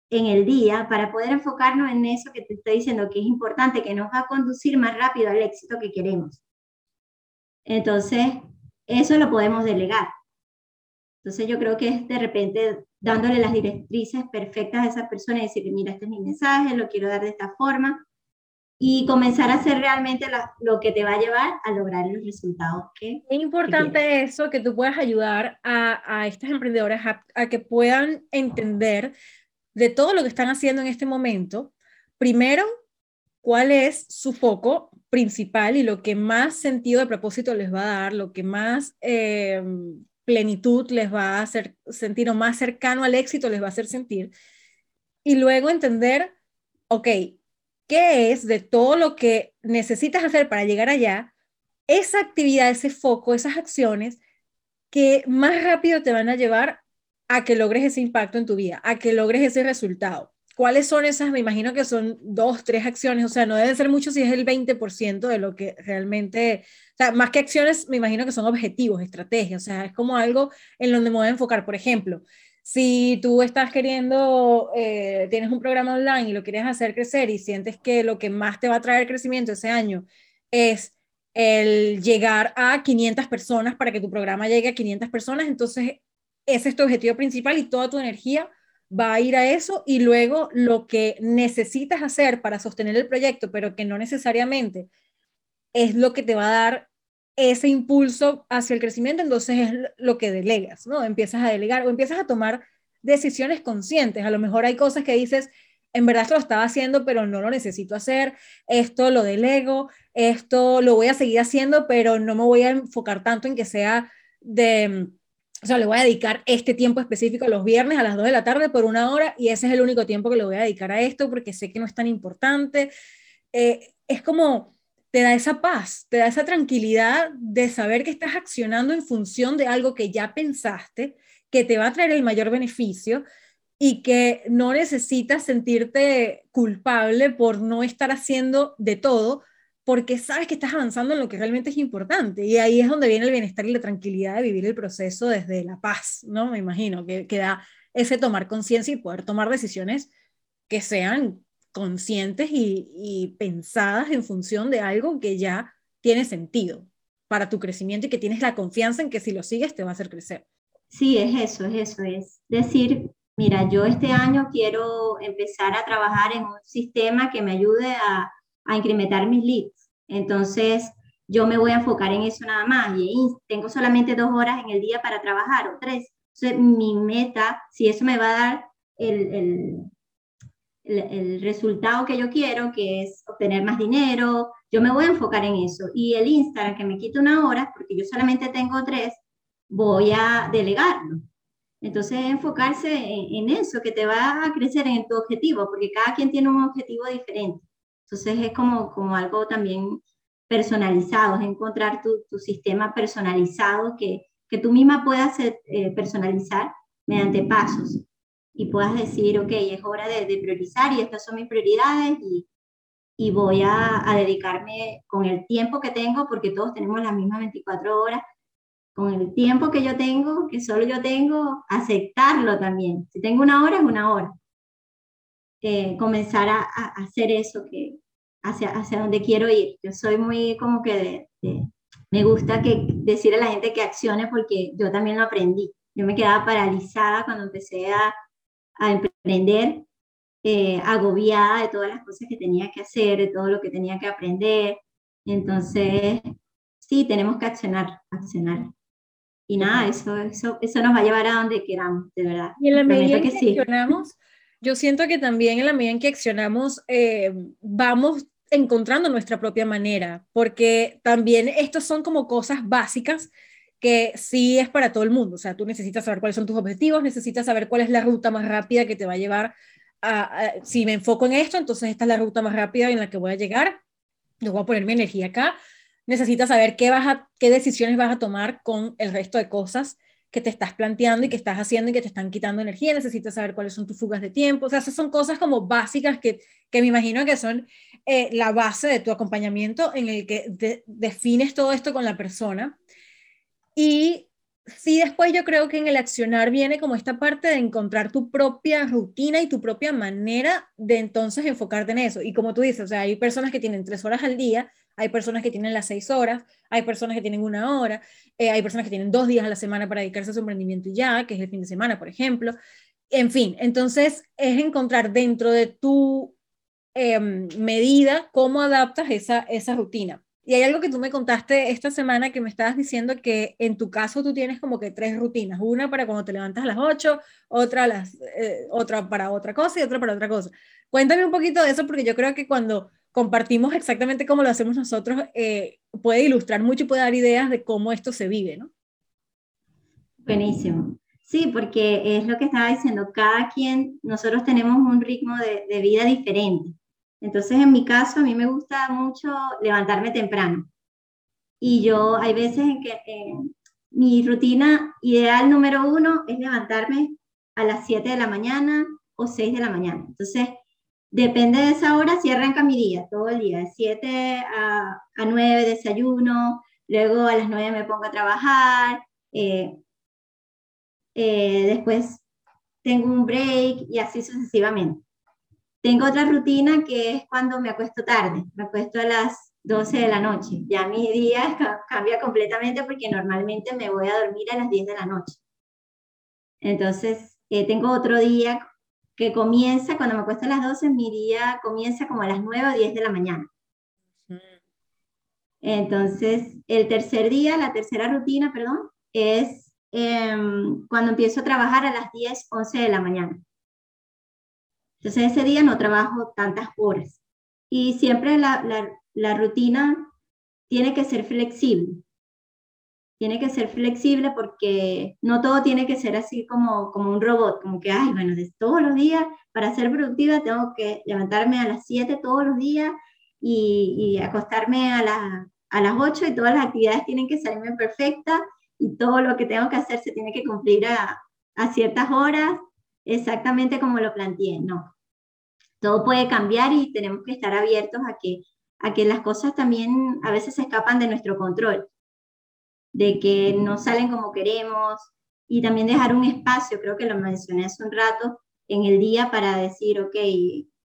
en el día para poder enfocarnos en eso que te estoy diciendo que es importante, que nos va a conducir más rápido al éxito que queremos. Entonces, eso lo podemos delegar. Entonces, yo creo que es de repente dándole las directrices perfectas a esa persona y decirle, mira, este es mi mensaje, lo quiero dar de esta forma, y comenzar a hacer realmente lo que te va a llevar a lograr los resultados que Es importante eso, que tú puedas ayudar a, a estas emprendedoras a, que puedan entender de todo lo que están haciendo en este momento, primero, cuál es su foco principal y lo que más sentido de propósito les va a dar, lo que más eh, plenitud les va a hacer sentir o más cercano al éxito les va a hacer sentir. Y luego entender, ok, qué es de todo lo que necesitas hacer para llegar allá, esa actividad, ese foco, esas acciones que más rápido te van a llevar a que logres ese impacto en tu vida, a que logres ese resultado. ¿Cuáles son esas? Me imagino que son dos, tres acciones, o sea, no deben ser mucho si es el 20% de lo que realmente, o sea, más que acciones, me imagino que son objetivos, estrategias, o sea, es como algo en donde me voy a enfocar. Por ejemplo, si tú estás queriendo, eh, tienes un programa online y lo quieres hacer crecer y sientes que lo que más te va a traer crecimiento ese año es el llegar a 500 personas para que tu programa llegue a 500 personas, entonces ese es tu objetivo principal y toda tu energía va a ir a eso y luego lo que necesitas hacer para sostener el proyecto, pero que no necesariamente es lo que te va a dar ese impulso hacia el crecimiento, entonces es lo que delegas, ¿no? Empiezas a delegar o empiezas a tomar decisiones conscientes. A lo mejor hay cosas que dices, en verdad esto lo estaba haciendo, pero no lo necesito hacer, esto lo delego, esto lo voy a seguir haciendo, pero no me voy a enfocar tanto en que sea de, o sea, le voy a dedicar este tiempo específico los viernes a las 2 de la tarde por una hora y ese es el único tiempo que le voy a dedicar a esto porque sé que no es tan importante. Eh, es como te da esa paz, te da esa tranquilidad de saber que estás accionando en función de algo que ya pensaste, que te va a traer el mayor beneficio y que no necesitas sentirte culpable por no estar haciendo de todo, porque sabes que estás avanzando en lo que realmente es importante. Y ahí es donde viene el bienestar y la tranquilidad de vivir el proceso desde la paz, ¿no? Me imagino, que, que da ese tomar conciencia y poder tomar decisiones que sean conscientes y, pensadas en función de algo que ya tiene sentido para tu crecimiento y que tienes la confianza en que si lo sigues te va a hacer crecer. Sí, es eso, es eso, es decir, mira, yo este año quiero empezar a trabajar en un sistema que me ayude a, a incrementar mis leads. Entonces, yo me voy a enfocar en eso nada más y tengo solamente dos horas en el día para trabajar o tres. Entonces, mi meta, si eso me va a dar el, el el, resultado que yo quiero, que es obtener más dinero, yo me voy a enfocar en eso. Y el Instagram, que me quita una hora, porque yo solamente tengo tres, voy a delegarlo. Entonces, enfocarse en, eso, que te va a crecer en tu objetivo, porque cada quien tiene un objetivo diferente. Entonces, es como, como algo también personalizado, es encontrar tu, tu sistema personalizado que, que tú misma puedas eh, personalizar mediante pasos y puedas decir, ok, es hora de, priorizar y estas son mis prioridades y, y voy a, a, dedicarme con el tiempo que tengo, porque todos tenemos las mismas 24 horas, con el tiempo que yo tengo, que solo yo tengo, aceptarlo también. Si tengo una hora, es una hora. Eh, comenzar a, a, hacer eso que hacia, hacia donde quiero ir. Yo soy muy como que me gusta que decir a la gente que accione porque yo también lo aprendí. Yo me quedaba paralizada cuando empecé a, a emprender, eh, agobiada de todas las cosas que tenía que hacer, de todo lo que tenía que aprender. Entonces, sí, tenemos que accionar, accionar. Y nada, eso, eso, eso nos va a llevar a donde queramos, de verdad. Y en la medida que, que accionamos, yo siento que también en la medida en que accionamos, eh, vamos encontrando nuestra propia manera, porque también estos son como cosas básicas que sí es para todo el mundo. O sea, tú necesitas saber cuáles son tus objetivos, necesitas saber cuál es la ruta más rápida que te va a llevar a, si me enfoco en esto, entonces esta es la ruta más rápida en la que voy a llegar. Yo voy a poner mi energía acá. necesitas saber qué, vas a, qué decisiones vas a tomar con el resto de cosas que te estás planteando y que estás haciendo y que te están quitando energía, necesitas saber cuáles son tus fugas de tiempo, o sea, esas son cosas como básicas que, que me imagino que son eh, la base de tu acompañamiento en el que defines todo esto con la persona. Y sí, después yo creo que en el accionar viene como esta parte de encontrar tu propia rutina y tu propia manera de entonces enfocarte en eso. Y como tú dices, o sea, hay personas que tienen tres horas al día, hay personas que tienen las seis horas, hay personas que tienen una hora, eh, hay personas que tienen dos días a la semana para dedicarse a su emprendimiento y ya, que es el fin de semana, por ejemplo. En fin, entonces es encontrar dentro de tu em, medida cómo adaptas esa, esa rutina. Y hay algo que tú me contaste esta semana que me estabas diciendo que en tu caso tú tienes como que tres rutinas, una para cuando te levantas a las 8, otra, las, eh, otra para otra cosa y otra para otra cosa. Cuéntame un poquito de eso porque yo creo que cuando compartimos exactamente cómo lo hacemos nosotros, eh, puede ilustrar mucho y puede dar ideas de cómo esto se vive, ¿no? Buenísimo. Sí, porque es lo que estaba diciendo, cada quien, nosotros tenemos un ritmo de, de vida diferente. Entonces, en mi caso, a mí me gusta mucho levantarme temprano. Y yo, hay veces en que mi rutina ideal número uno es levantarme a las 7 de la mañana o 6 de la mañana. Entonces, depende de esa hora, si arranca mi día, todo el día. De 7 a, a 9 desayuno, luego a las 9 me pongo a trabajar, eh, eh, después tengo un break y así sucesivamente. Tengo otra rutina que es cuando me acuesto tarde, me acuesto a las 12 de la noche. Ya mi día (laughs) cambia completamente porque normalmente me voy a dormir a las 10 de la noche. Entonces, eh, tengo otro día que comienza, cuando me acuesto a las 12, mi día comienza como a las 9 o 10 de la mañana. Entonces, el tercer día, la tercera rutina, perdón, es em, cuando empiezo a trabajar a las 10, 11 de la mañana. Entonces ese día no trabajo tantas horas. Y siempre la, la, rutina tiene que ser flexible. Tiene que ser flexible porque no todo tiene que ser así como, como un robot, como que, ay, bueno, de todos los días, para ser productiva tengo que levantarme a las 7 todos los días y, y acostarme a, la, a las 8 y todas las actividades tienen que salirme perfectas y todo lo que tengo que hacer se tiene que cumplir a, a ciertas horas exactamente como lo planteé, no. Todo puede cambiar y tenemos que estar abiertos a que, a que las cosas también a veces se escapan de nuestro control, de que no salen como queremos. Y también dejar un espacio, creo que lo mencioné hace un rato, en el día para decir, ok,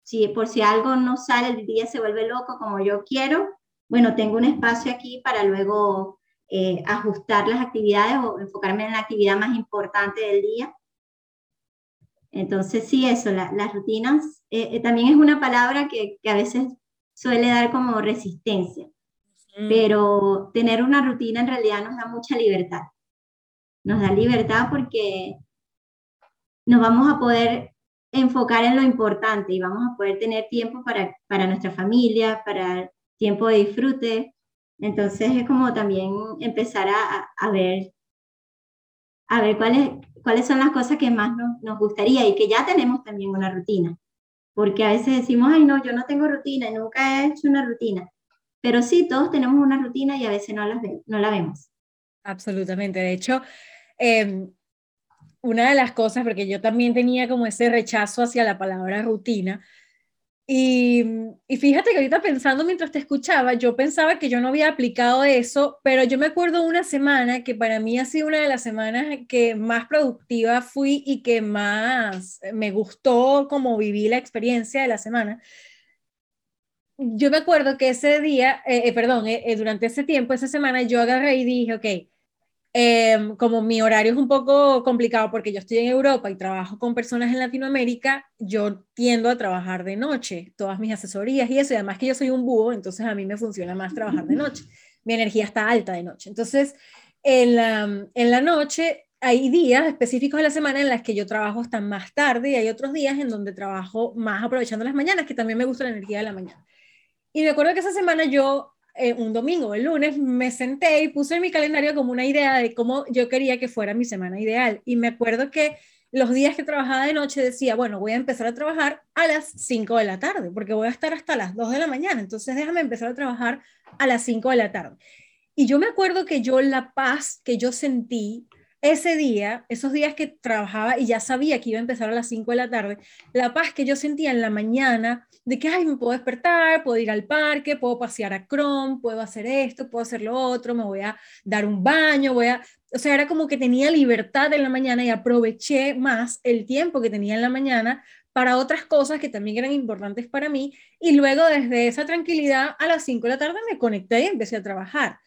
si por si algo no sale, el día se vuelve loco como yo quiero, bueno, tengo un espacio aquí para luego eh, ajustar las actividades o enfocarme en la actividad más importante del día. Entonces, sí, eso, las rutinas eh, eh, también es una palabra que, que, a veces suele dar como resistencia, pero tener una rutina en realidad nos da mucha libertad. Nos da libertad porque nos vamos a poder enfocar en lo importante y vamos a poder tener tiempo para, para nuestra familia, para tiempo de disfrute. Entonces es como también empezar a, a ver, a ver cuál es, cuáles son las cosas que más nos, gustaría y que ya tenemos también una rutina. Porque a veces decimos, ay, no, yo no tengo rutina nunca he hecho una rutina. Pero sí, todos tenemos una rutina y a veces no, las no la vemos. Absolutamente. De hecho, em, una de las cosas, porque yo también tenía como ese rechazo hacia la palabra rutina, y, y, fíjate que ahorita pensando mientras te escuchaba, yo pensaba que yo no había aplicado eso, pero yo me acuerdo una semana que para mí ha sido una de las semanas que más productiva fui y que más me gustó como viví la experiencia de la semana. Yo me acuerdo que ese día, eh, eh, perdón, eh, durante ese tiempo, esa semana, yo agarré y dije, ok, Em, como mi horario es un poco complicado porque yo estoy en Europa y trabajo con personas en Latinoamérica, yo tiendo a trabajar de noche, todas mis asesorías y eso, y además que yo soy un búho, entonces a mí me funciona más trabajar de noche. Mi energía está alta de noche. Entonces, en la, en la noche hay días específicos de la semana en las que yo trabajo hasta más tarde y hay otros días en donde trabajo más aprovechando las mañanas, que también me gusta la energía de la mañana. Y me acuerdo que esa semana yo eh, un domingo, el lunes, me senté y puse en mi calendario como una idea de cómo yo quería que fuera mi semana ideal. Y me acuerdo que los días que trabajaba de noche decía, bueno, voy a empezar a trabajar a las 5 de la tarde, porque voy a estar hasta las 2 de la mañana, entonces déjame empezar a trabajar a las 5 de la tarde. Y yo me acuerdo que yo la paz que yo sentí ese día, esos días que trabajaba y ya sabía que iba a empezar a las 5 de la tarde, la paz que yo sentía en la mañana de que, ay, me puedo despertar, puedo ir al parque, puedo pasear a Chrome, puedo hacer esto, puedo hacer lo otro, me voy a dar un baño, voy a... O sea, era como que tenía libertad en la mañana y aproveché más el tiempo que tenía en la mañana para otras cosas que también eran importantes para mí y luego desde esa tranquilidad a las 5 de la tarde me conecté y empecé a trabajar.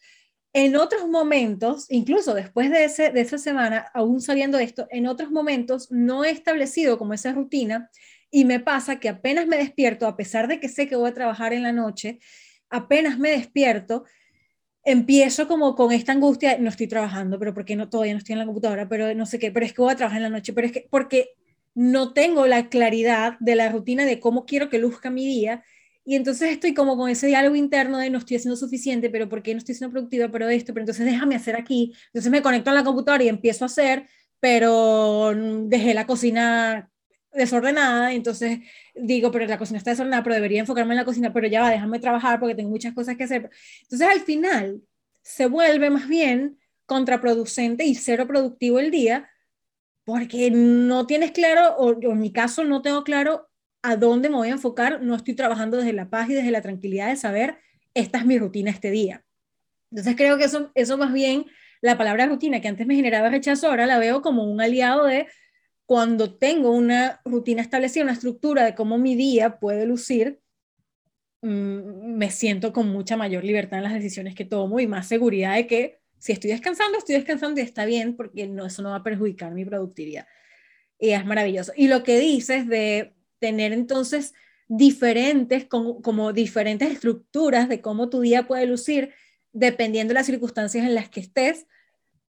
En otros momentos, incluso después de, ese, de esa semana, aún sabiendo esto, en otros momentos no he establecido como esa rutina y me pasa que apenas me despierto, a pesar de que sé que voy a trabajar en la noche, apenas me despierto, empiezo como con esta angustia, no estoy trabajando, pero porque no, todavía no estoy en la computadora, pero no sé qué, pero es que voy a trabajar en la noche, pero es que porque no tengo la claridad de la rutina de cómo quiero que luzca mi día y entonces estoy como con ese diálogo interno de no estoy haciendo suficiente, pero ¿por qué no estoy siendo productiva? Pero esto, pero entonces déjame hacer aquí. Entonces me conecto a la computadora y empiezo a hacer, pero dejé la cocina desordenada, entonces digo, pero la cocina está desordenada, pero debería enfocarme en la cocina, pero ya va, déjame trabajar porque tengo muchas cosas que hacer. Entonces al final se vuelve más bien contraproducente y cero productivo el día porque no tienes claro, o, o en mi caso no tengo claro a dónde me voy a enfocar, no estoy trabajando desde la paz y desde la tranquilidad de saber, esta es mi rutina este día. Entonces creo que eso, eso más bien, la palabra rutina que antes me generaba rechazo, ahora la veo como un aliado de cuando tengo una rutina establecida, una estructura de cómo mi día puede lucir, mm, me siento con mucha mayor libertad en las decisiones que tomo y más seguridad de que si estoy descansando, estoy descansando y está bien porque no, eso no va a perjudicar mi productividad. Y es maravilloso. Y lo que dices de tener entonces diferentes, como, diferentes estructuras de cómo tu día puede lucir, dependiendo de las circunstancias en las que estés,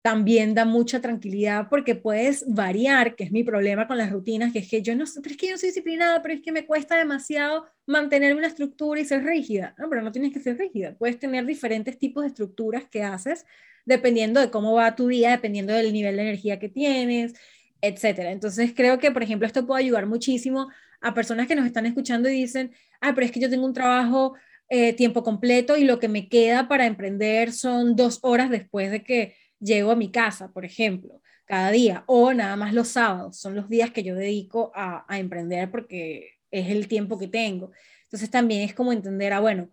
también da mucha tranquilidad porque puedes variar, que es mi problema con las rutinas, que es que yo no, pero es que yo soy disciplinada, pero es que me cuesta demasiado mantener una estructura y ser rígida. No, pero no tienes que ser rígida, puedes tener diferentes tipos de estructuras que haces dependiendo de cómo va tu día, dependiendo del nivel de energía que tienes, etcétera. Entonces creo que, por ejemplo, esto puede ayudar muchísimo a personas que nos están escuchando y dicen, ah, pero es que yo tengo un trabajo eh, tiempo completo y lo que me queda para emprender son dos horas después de que llego a mi casa, por ejemplo, cada día, o nada más los sábados, son los días que yo dedico a, a emprender porque es el tiempo que tengo. Entonces también es como entender, ah, bueno,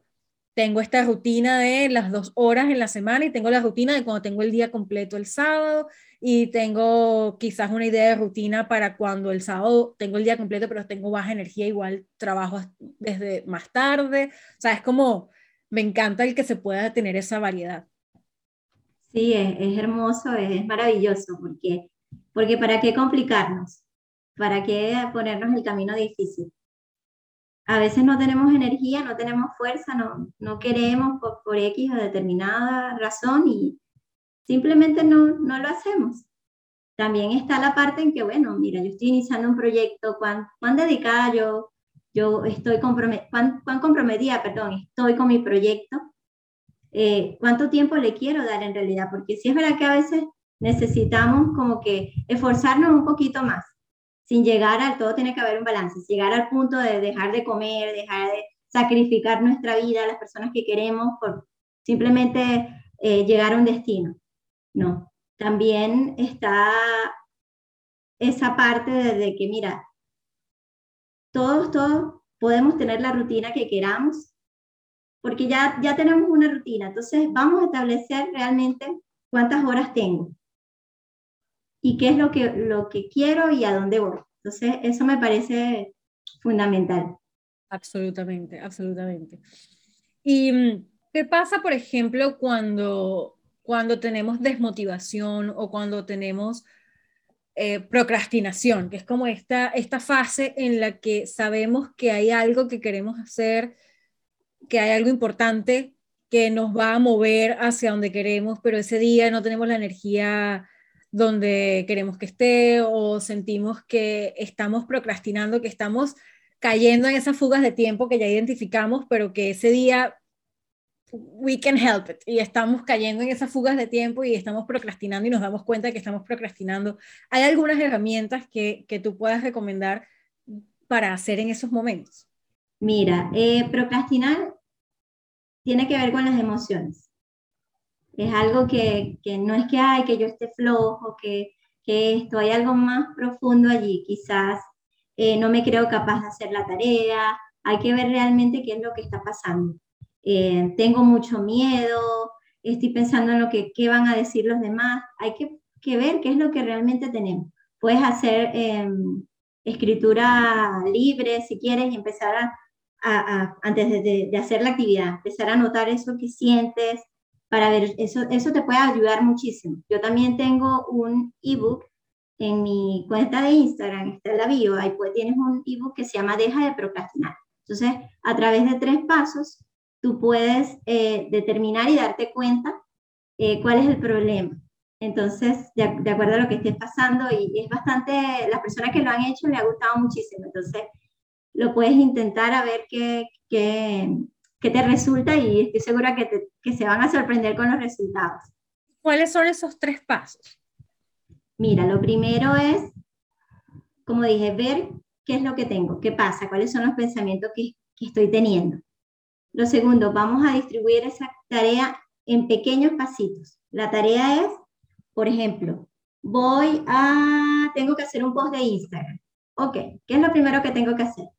tengo esta rutina de las dos horas en la semana y tengo la rutina de cuando tengo el día completo el sábado y tengo quizás una idea de rutina para cuando el sábado tengo el día completo pero tengo baja energía, igual trabajo desde más tarde. O sea, es como, me encanta el que se pueda tener esa variedad. Sí, es, es hermoso, es, es, maravilloso, porque, porque ¿para qué complicarnos? ¿Para qué ponernos el camino difícil? a veces no tenemos energía, no tenemos fuerza, no, no queremos por, por X o determinada razón y simplemente no, no lo hacemos. También está la parte en que, bueno, mira, yo estoy iniciando un proyecto, cuán, cuán dedicada yo, yo estoy comprometida, cuán, cuán, comprometida, perdón, estoy con mi proyecto, eh, cuánto tiempo le quiero dar en realidad, porque sí es verdad que a veces necesitamos como que esforzarnos un poquito más sin llegar al todo tiene que haber un balance, llegar al punto de dejar de comer, dejar de sacrificar nuestra vida a las personas que queremos simplemente eh, llegar a un destino. No, también está esa parte de, que, mira, todos, todos podemos tener la rutina que queramos, porque ya, ya tenemos una rutina, entonces vamos a establecer realmente cuántas horas tengo y qué es lo que, lo que quiero y a dónde voy. Entonces, eso me parece fundamental. Absolutamente, absolutamente. ¿Y mm, qué pasa, por ejemplo, cuando, cuando tenemos desmotivación o cuando tenemos eh, procrastinación, que es como esta, esta fase en la que sabemos que hay algo que queremos hacer, que hay algo importante que nos va a mover hacia donde queremos, pero ese día no tenemos la energía donde queremos que esté o sentimos que estamos procrastinando, que estamos cayendo en esas fugas de tiempo que ya identificamos, pero que ese día we can help it y estamos cayendo en esas fugas de tiempo y estamos procrastinando y nos damos cuenta de que estamos procrastinando. ¿Hay algunas herramientas que, que tú puedas recomendar para hacer en esos momentos? Mira, eh, procrastinar tiene que ver con las emociones. Es algo que, que no es que hay, que yo esté flojo, que, que esto, hay algo más profundo allí. Quizás eh, no me creo capaz de hacer la tarea, hay que ver realmente qué es lo que está pasando. Eh, tengo mucho miedo, estoy pensando en lo que qué van a decir los demás, hay que, que ver qué es lo que realmente tenemos. Puedes hacer em, escritura libre si quieres y empezar a, a, antes de, de, hacer la actividad, empezar a notar eso que sientes para ver, eso, eso te puede ayudar muchísimo. Yo también tengo un ebook en mi cuenta de Instagram, está en la bio, ahí pues tienes un ebook que se llama Deja de procrastinar. Entonces, a través de tres pasos, tú puedes eh, determinar y darte cuenta eh, cuál es el problema. Entonces, de, acuerdo a lo que estés pasando, y es bastante, las personas que lo han hecho le ha gustado muchísimo. Entonces, lo puedes intentar a ver qué, qué, qué te resulta y estoy segura que, te, que se van a sorprender con los resultados. ¿Cuáles son esos tres pasos? Mira, lo primero es, como dije, ver qué es lo que tengo, qué pasa, cuáles son los pensamientos que, que estoy teniendo. Lo segundo, vamos a distribuir esa tarea en pequeños pasitos. La tarea es, por ejemplo, voy a, tengo que hacer un post de Instagram. Ok, ¿qué es lo primero que tengo que hacer?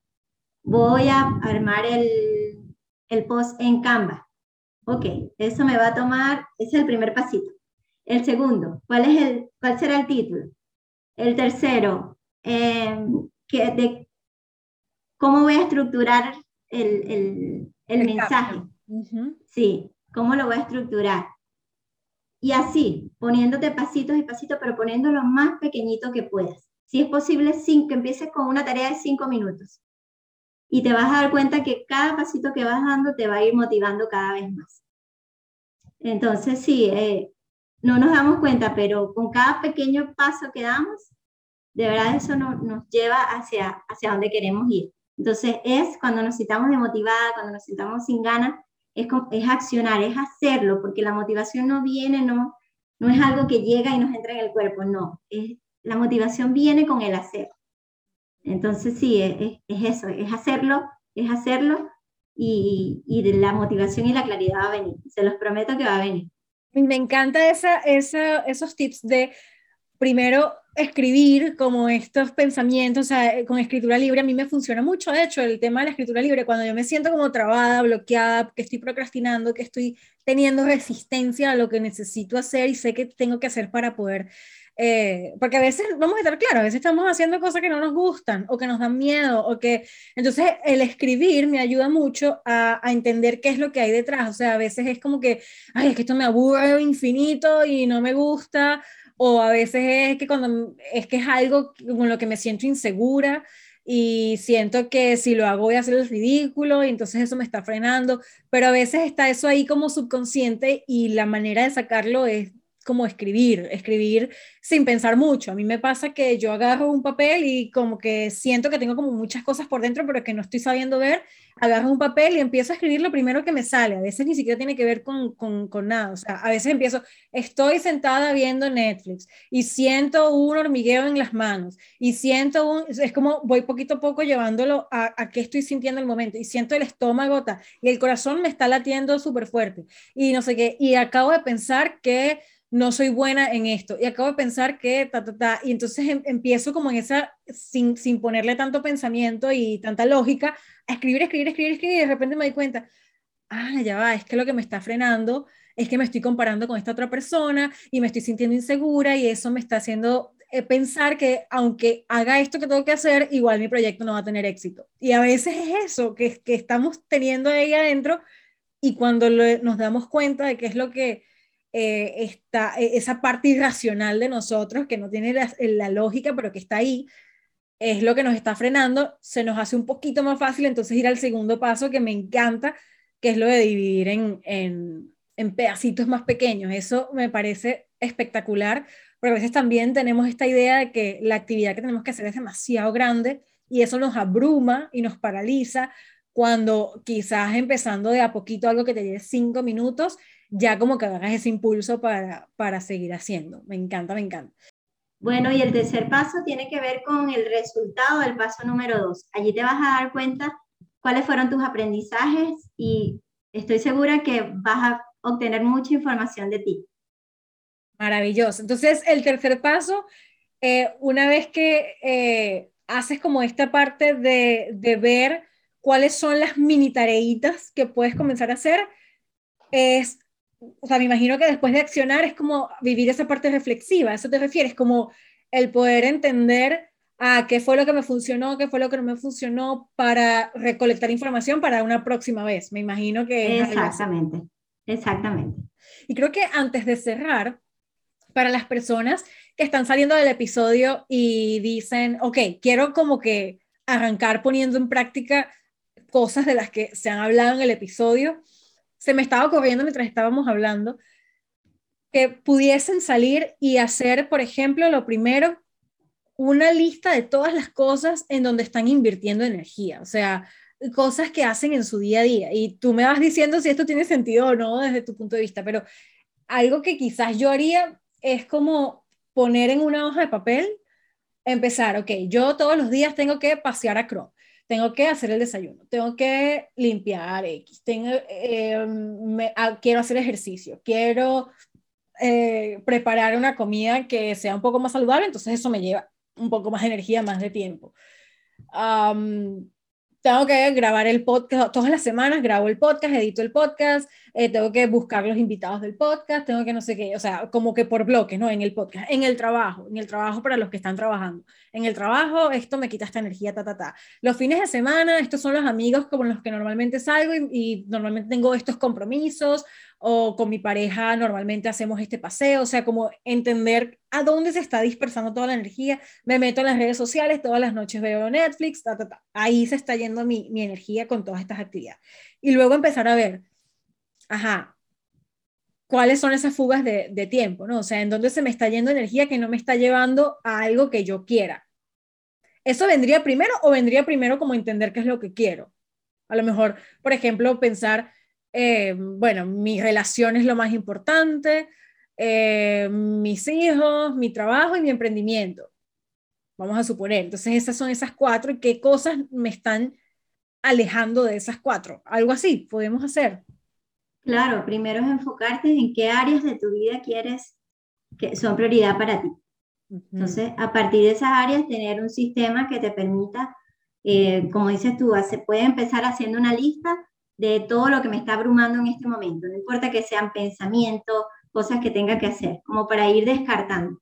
Voy a armar el, el post en Canva. Ok, eso me va a tomar, ese es el primer pasito. El segundo, ¿cuál, es el, cuál será el título? El tercero, eh, ¿cómo voy a estructurar el, el, el, mensaje? Sí, ¿cómo lo voy a estructurar? Y así, poniéndote pasitos y pasitos, pero poniendo lo más pequeñito que puedas. Si es posible, sin, que empieces con una tarea de cinco minutos. Y te vas a dar cuenta que cada pasito que vas dando te va a ir motivando cada vez más. Entonces, sí, eh, no nos damos cuenta, pero con cada pequeño paso que damos, de verdad eso nos lleva hacia, hacia donde queremos ir. Entonces es cuando nos sintamos demotivadas, cuando nos sintamos sin ganas, es, es accionar, es hacerlo, porque la motivación no viene, no, no es algo que llega y nos entra en el cuerpo, no, es, la motivación viene con el hacer. Entonces sí, es, es eso, es hacerlo, es hacerlo y, y la motivación y la claridad va a venir, se los prometo que va a venir. Me encanta esa, esa, esos tips de primero escribir como estos pensamientos, o sea, con escritura libre, a mí me funciona mucho, de hecho, el tema de la escritura libre, cuando yo me siento como trabada, bloqueada, que estoy procrastinando, que estoy teniendo resistencia a lo que necesito hacer y sé que tengo que hacer para poder eh, porque a veces, vamos a estar claros, a veces estamos haciendo cosas que no nos gustan o que nos dan miedo o que... Entonces el escribir me ayuda mucho a, a, entender qué es lo que hay detrás. O sea, a veces es como que, ay, es que esto me aburre infinito y no me gusta. O a veces es que cuando es que es algo con lo que me siento insegura y siento que si lo hago voy a hacer el ridículo y entonces eso me está frenando, pero a veces está eso ahí como subconsciente y la manera de sacarlo es como escribir, escribir sin pensar mucho. A mí me pasa que yo agarro un papel y como que siento que tengo como muchas cosas por dentro, pero que no estoy sabiendo ver, agarro un papel y empiezo a escribir lo primero que me sale. A veces ni siquiera tiene que ver con, con, con nada. O sea, a veces empiezo, estoy sentada viendo Netflix y siento un hormigueo en las manos y siento un, es como voy poquito a poco llevándolo a, a qué estoy sintiendo en el momento y siento el estómago y el corazón me está latiendo súper fuerte y no sé qué. Y acabo de pensar que no soy buena en esto. Y acabo de pensar que, ta, ta, ta, y entonces em, empiezo como en esa, sin, sin ponerle tanto pensamiento y tanta lógica, a escribir, escribir, escribir, escribir, y de repente me doy cuenta, ah, ya va, es que lo que me está frenando es que me estoy comparando con esta otra persona y me estoy sintiendo insegura y eso me está haciendo eh, pensar que aunque haga esto que tengo que hacer, igual mi proyecto no va a tener éxito. Y a veces es eso, que, que estamos teniendo ahí adentro y cuando nos damos cuenta de qué es lo que eh, e, esa parte irracional de nosotros que no tiene la, lógica, pero que está ahí, es lo que nos está frenando, se nos hace un poquito más fácil entonces ir al segundo paso que me encanta, que es lo de dividir en, en, en pedacitos más pequeños. Eso me parece espectacular, pero a veces también tenemos esta idea de que la actividad que tenemos que hacer es demasiado grande y eso nos abruma y nos paraliza cuando quizás empezando de a poquito algo que te lleve cinco minutos, ya como que hagas ese impulso para, para seguir haciendo. Me encanta, me encanta. Bueno, y el tercer paso tiene que ver con el resultado del paso número dos. Allí te vas a dar cuenta cuáles fueron tus aprendizajes y estoy segura que vas a obtener mucha información de ti. Maravilloso. Entonces, el tercer paso, eh, una vez que eh, haces como esta parte de, de, ver cuáles son las mini tareitas que puedes comenzar a hacer, es, o sea, me imagino que después de accionar es como vivir esa parte reflexiva, ¿a eso te refieres? Como el poder entender a qué fue lo que me funcionó, qué fue lo que no me funcionó para recolectar información para una próxima vez. Me imagino que... Exactamente, exactamente. Y creo que antes de cerrar, para las personas que están saliendo del episodio y dicen, ok, quiero como que arrancar poniendo en práctica cosas de las que se han hablado en el episodio, se me estaba ocurriendo mientras estábamos hablando que pudiesen salir y hacer, por ejemplo, lo primero, una lista de todas las cosas en donde están invirtiendo energía, o sea, cosas que hacen en su día a día. Y tú me vas diciendo si esto tiene sentido o no desde tu punto de vista, pero algo que quizás yo haría es como poner en una hoja de papel, empezar, ok, yo todos los días tengo que pasear a Chrome, tengo que hacer el desayuno, tengo que limpiar X, tengo, eh, ah, quiero hacer ejercicio, quiero eh, preparar una comida que sea un poco más saludable, entonces eso me lleva un poco más de energía, más de tiempo. tengo que grabar el podcast, todas las semanas grabo el podcast, edito el podcast, eh, tengo que buscar los invitados del podcast, tengo que no sé qué, o sea, como que por bloques, ¿no? En el podcast, en el trabajo, en el trabajo para los que están trabajando. En el trabajo, esto me quita esta energía, ta, ta, ta. Los fines de semana, estos son los amigos con los que normalmente salgo y, y normalmente tengo estos compromisos o con mi pareja normalmente hacemos este paseo, o sea, como entender a dónde se está dispersando toda la energía. Me meto en las redes sociales, todas las noches veo Netflix, ta, ta, ta. ahí se está yendo mi, mi energía con todas estas actividades. Y luego empezar a ver, ajá, cuáles son esas fugas de, tiempo, ¿no? O sea, en dónde se me está yendo energía que no me está llevando a algo que yo quiera. ¿Eso vendría primero o vendría primero como entender qué es lo que quiero? A lo mejor, por ejemplo, pensar, eh, bueno, mi relación es lo más importante, eh, mis hijos, mi trabajo y mi emprendimiento. Vamos a suponer. Entonces, esas son esas cuatro y qué cosas me están alejando de esas cuatro. Algo así podemos hacer. Claro, primero es enfocarte en qué áreas de tu vida quieres que son prioridad para ti. Entonces, a partir de esas áreas, tener un sistema que te permita, eh, como dices tú, se puede empezar haciendo una lista de todo lo que me está abrumando en este momento, no importa que sean pensamientos, cosas que tenga que hacer, como para ir descartando.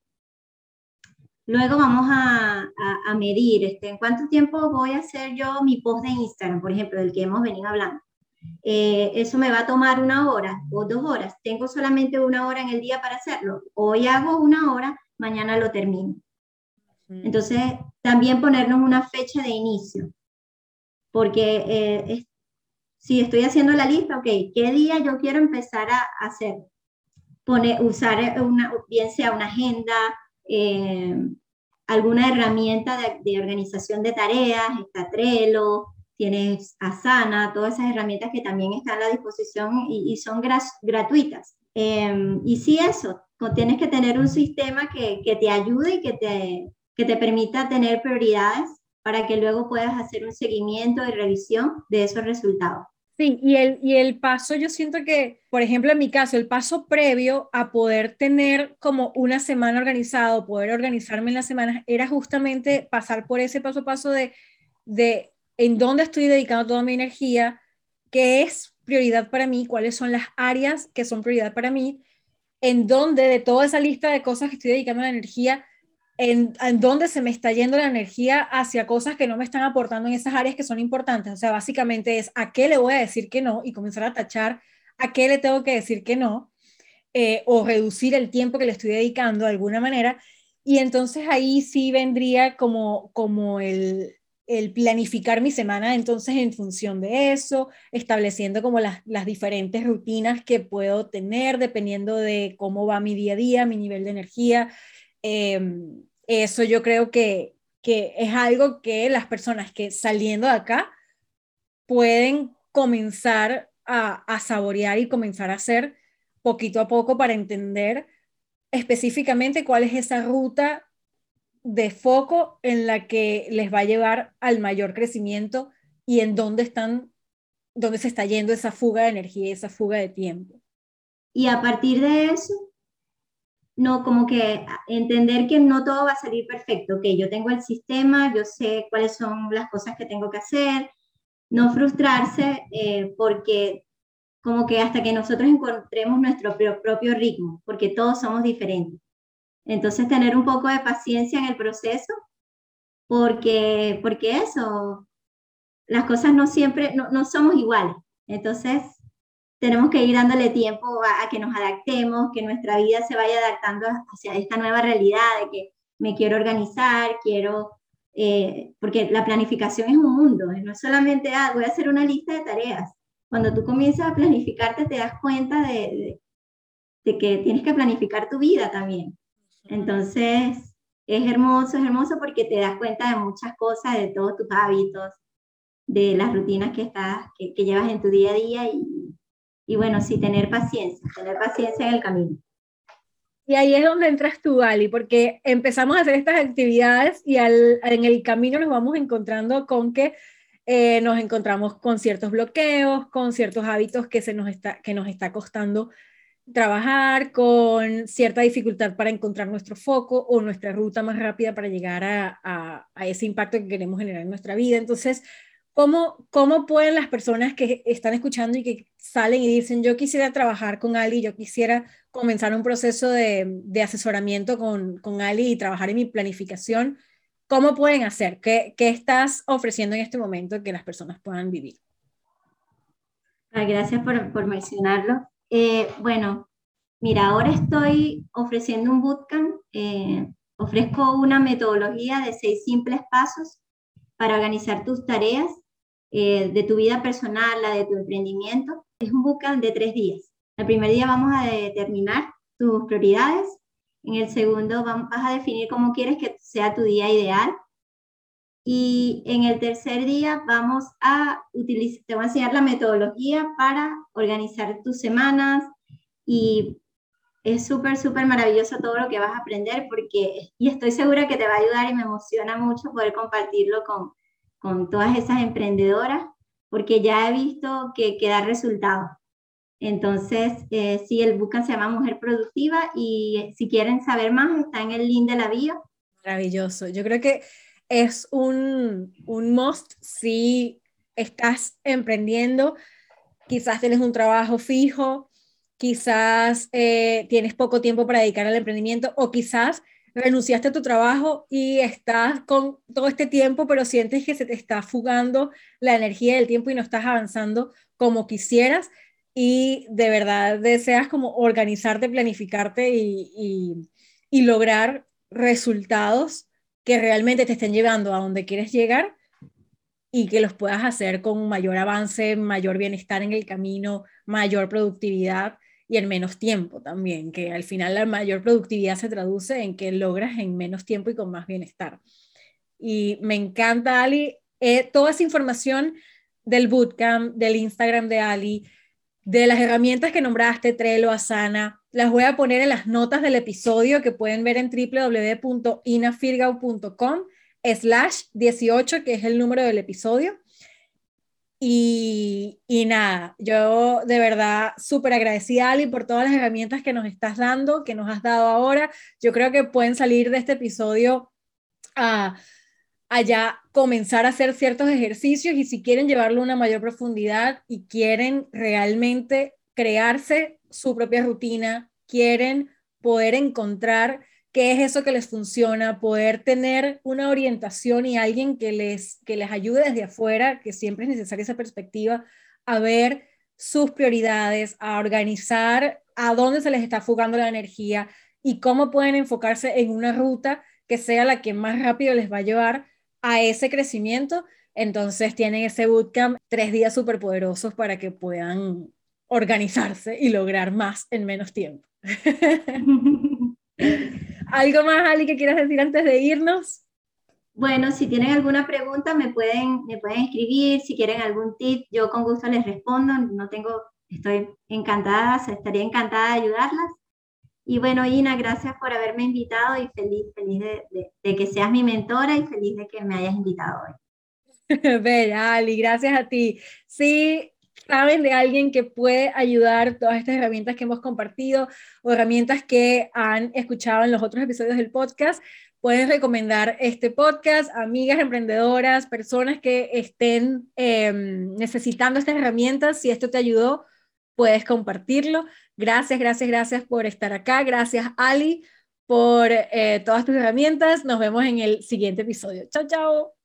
Luego vamos a, a, medir este, en cuánto tiempo voy a hacer yo mi post de Instagram, por ejemplo, del que hemos venido hablando. Eh, eso me va a tomar una hora o dos horas. Tengo solamente una hora en el día para hacerlo. Hoy hago una hora, mañana lo termino. Entonces, también ponernos una fecha de inicio, porque eh, si estoy haciendo la lista, ok, ¿qué día yo quiero empezar a hacer? Poner, usar una, bien sea una agenda, eh, alguna herramienta de, organización de tareas, está Trello, tienes Asana, todas esas herramientas que también están a la disposición y, son gratuitas. Em, y sí, eso, tienes que tener un sistema que, que te ayude y que te, que te permita tener prioridades para que luego puedas hacer un seguimiento y revisión de esos resultados. Sí, y el, y el paso, yo siento que, por ejemplo, en mi caso, el paso previo a poder tener como una semana organizada, poder organizarme en las semanas, era justamente pasar por ese paso a paso de, de en dónde estoy dedicando toda mi energía, qué es prioridad para mí, cuáles son las áreas que son prioridad para mí, en dónde de toda esa lista de cosas que estoy dedicando la energía, en, dónde se me está yendo la energía hacia cosas que no me están aportando en esas áreas que son importantes. O sea, básicamente es a qué le voy a decir que no y comenzar a tachar a qué le tengo que decir que no eh, o reducir el tiempo que le estoy dedicando de alguna manera. Y entonces ahí sí vendría como, como el, el planificar mi semana entonces en función de eso, estableciendo como las, las, diferentes rutinas que puedo tener dependiendo de cómo va mi día a día, mi nivel de energía. Em, eso yo creo que, que es algo que las personas que saliendo de acá pueden comenzar a, a saborear y comenzar a hacer poquito a poco para entender específicamente cuál es esa ruta de foco en la que les va a llevar al mayor crecimiento y en dónde están, dónde se está yendo esa fuga de energía, esa fuga de tiempo. Y a partir de eso, no como que entender que no todo va a salir perfecto, que yo tengo el sistema, yo sé cuáles son las cosas que tengo que hacer, no frustrarse eh, porque como que hasta que nosotros encontremos nuestro propio ritmo, porque todos somos diferentes. Entonces, tener un poco de paciencia en el proceso, porque, porque eso, las cosas no siempre, no, no somos iguales. Entonces, tenemos que ir dándole tiempo a, que nos adaptemos, que nuestra vida se vaya adaptando hacia esta nueva realidad de que me quiero organizar, quiero, eh, porque la planificación es un mundo, no es solamente, ah, voy a hacer una lista de tareas. Cuando tú comienzas a planificarte, te das cuenta de, de que tienes que planificar tu vida también. Entonces, es hermoso, es hermoso porque te das cuenta de muchas cosas, de todos tus hábitos, de las rutinas que, estás, que, llevas en tu día a día y, y bueno, sí, tener paciencia, tener paciencia en el camino. Y ahí es donde entras tú, Ali, porque empezamos a hacer estas actividades y al, en el camino nos vamos encontrando con que eh, nos encontramos con ciertos bloqueos, con ciertos hábitos que, se nos está, que nos está costando trabajar con cierta dificultad para encontrar nuestro foco o nuestra ruta más rápida para llegar a, ese impacto que queremos generar en nuestra vida. Entonces, ¿cómo, ¿cómo pueden las personas que están escuchando y que salen y dicen, yo quisiera trabajar con Ali, yo quisiera comenzar un proceso de, asesoramiento con, con, Ali y trabajar en mi planificación, ¿cómo pueden hacer? ¿Qué, ¿Qué estás ofreciendo en este momento que las personas puedan vivir? Gracias por, por mencionarlo. Eh, bueno, mira, ahora estoy ofreciendo un bootcamp. Eh, ofrezco una metodología de seis simples pasos para organizar tus tareas eh, de tu vida personal, la de tu emprendimiento. Es un bootcamp de tres días. El primer día vamos a determinar tus prioridades. En el segundo vas a definir cómo quieres que sea tu día ideal. Y en el tercer día vamos a utilizar, te voy a enseñar la metodología para organizar tus semanas y es súper, súper maravilloso todo lo que vas a aprender porque, y estoy segura que te va a ayudar y me emociona mucho poder compartirlo con, con todas esas emprendedoras porque ya he visto que, que da resultados. Entonces, eh, sí, el bootcamp se llama Mujer Productiva y si quieren saber más, está en el link de la bio. Maravilloso. Yo creo que es un, un must si estás emprendiendo, quizás tienes un trabajo fijo, quizás eh, tienes poco tiempo para dedicar al emprendimiento o quizás renunciaste a tu trabajo y estás con todo este tiempo, pero sientes que se te está fugando la energía del tiempo y no estás avanzando como quisieras. Y de verdad deseas como organizarte, planificarte y, y lograr resultados que realmente te estén llevando a donde quieres llegar y que los puedas hacer con mayor avance, mayor bienestar en el camino, mayor productividad y en menos tiempo también, que al final la mayor productividad se traduce en que logras en menos tiempo y con más bienestar. Y me encanta, Ali, eh, toda esa información del bootcamp, del Instagram de Ali, de las herramientas que nombraste, Trello, Asana, las voy a poner en las notas del episodio que pueden ver en www.inafirgau.com slash 18, que es el número del episodio. Y, y nada, yo de verdad súper agradecida, Ali, por todas las herramientas que nos estás dando, que nos has dado ahora. Yo creo que pueden salir de este episodio a allá comenzar a hacer ciertos ejercicios y si quieren llevarlo a una mayor profundidad y quieren realmente crearse su propia rutina, quieren poder encontrar qué es eso que les funciona, poder tener una orientación y alguien que les, que les ayude desde afuera, que siempre es necesaria esa perspectiva, a ver sus prioridades, a organizar a dónde se les está fugando la energía y cómo pueden enfocarse en una ruta que sea la que más rápido les va a llevar a ese crecimiento, entonces tienen ese bootcamp tres días súper poderosos para que puedan organizarse y lograr más en menos tiempo. (laughs) ¿Algo más, Ali, que quieras decir antes de irnos? Bueno, si tienen alguna pregunta me pueden, me pueden escribir, si quieren algún tip, yo con gusto les respondo, no tengo, estoy encantada, estaría encantada de ayudarlas. Y bueno, Ina, gracias por haberme invitado y feliz, feliz de, de que seas mi mentora y feliz de que me hayas invitado hoy. (laughs) Bella, Ali, gracias a ti. Sí, saben de alguien que puede ayudar todas estas herramientas que hemos compartido o herramientas que han escuchado en los otros episodios del podcast, pueden recomendar este podcast a amigas emprendedoras, personas que estén em, necesitando estas herramientas. Si esto te ayudó, puedes compartirlo. Gracias, gracias, gracias por estar acá. Gracias, Ali, por eh, todas tus herramientas. Nos vemos en el siguiente episodio. Chao, chao.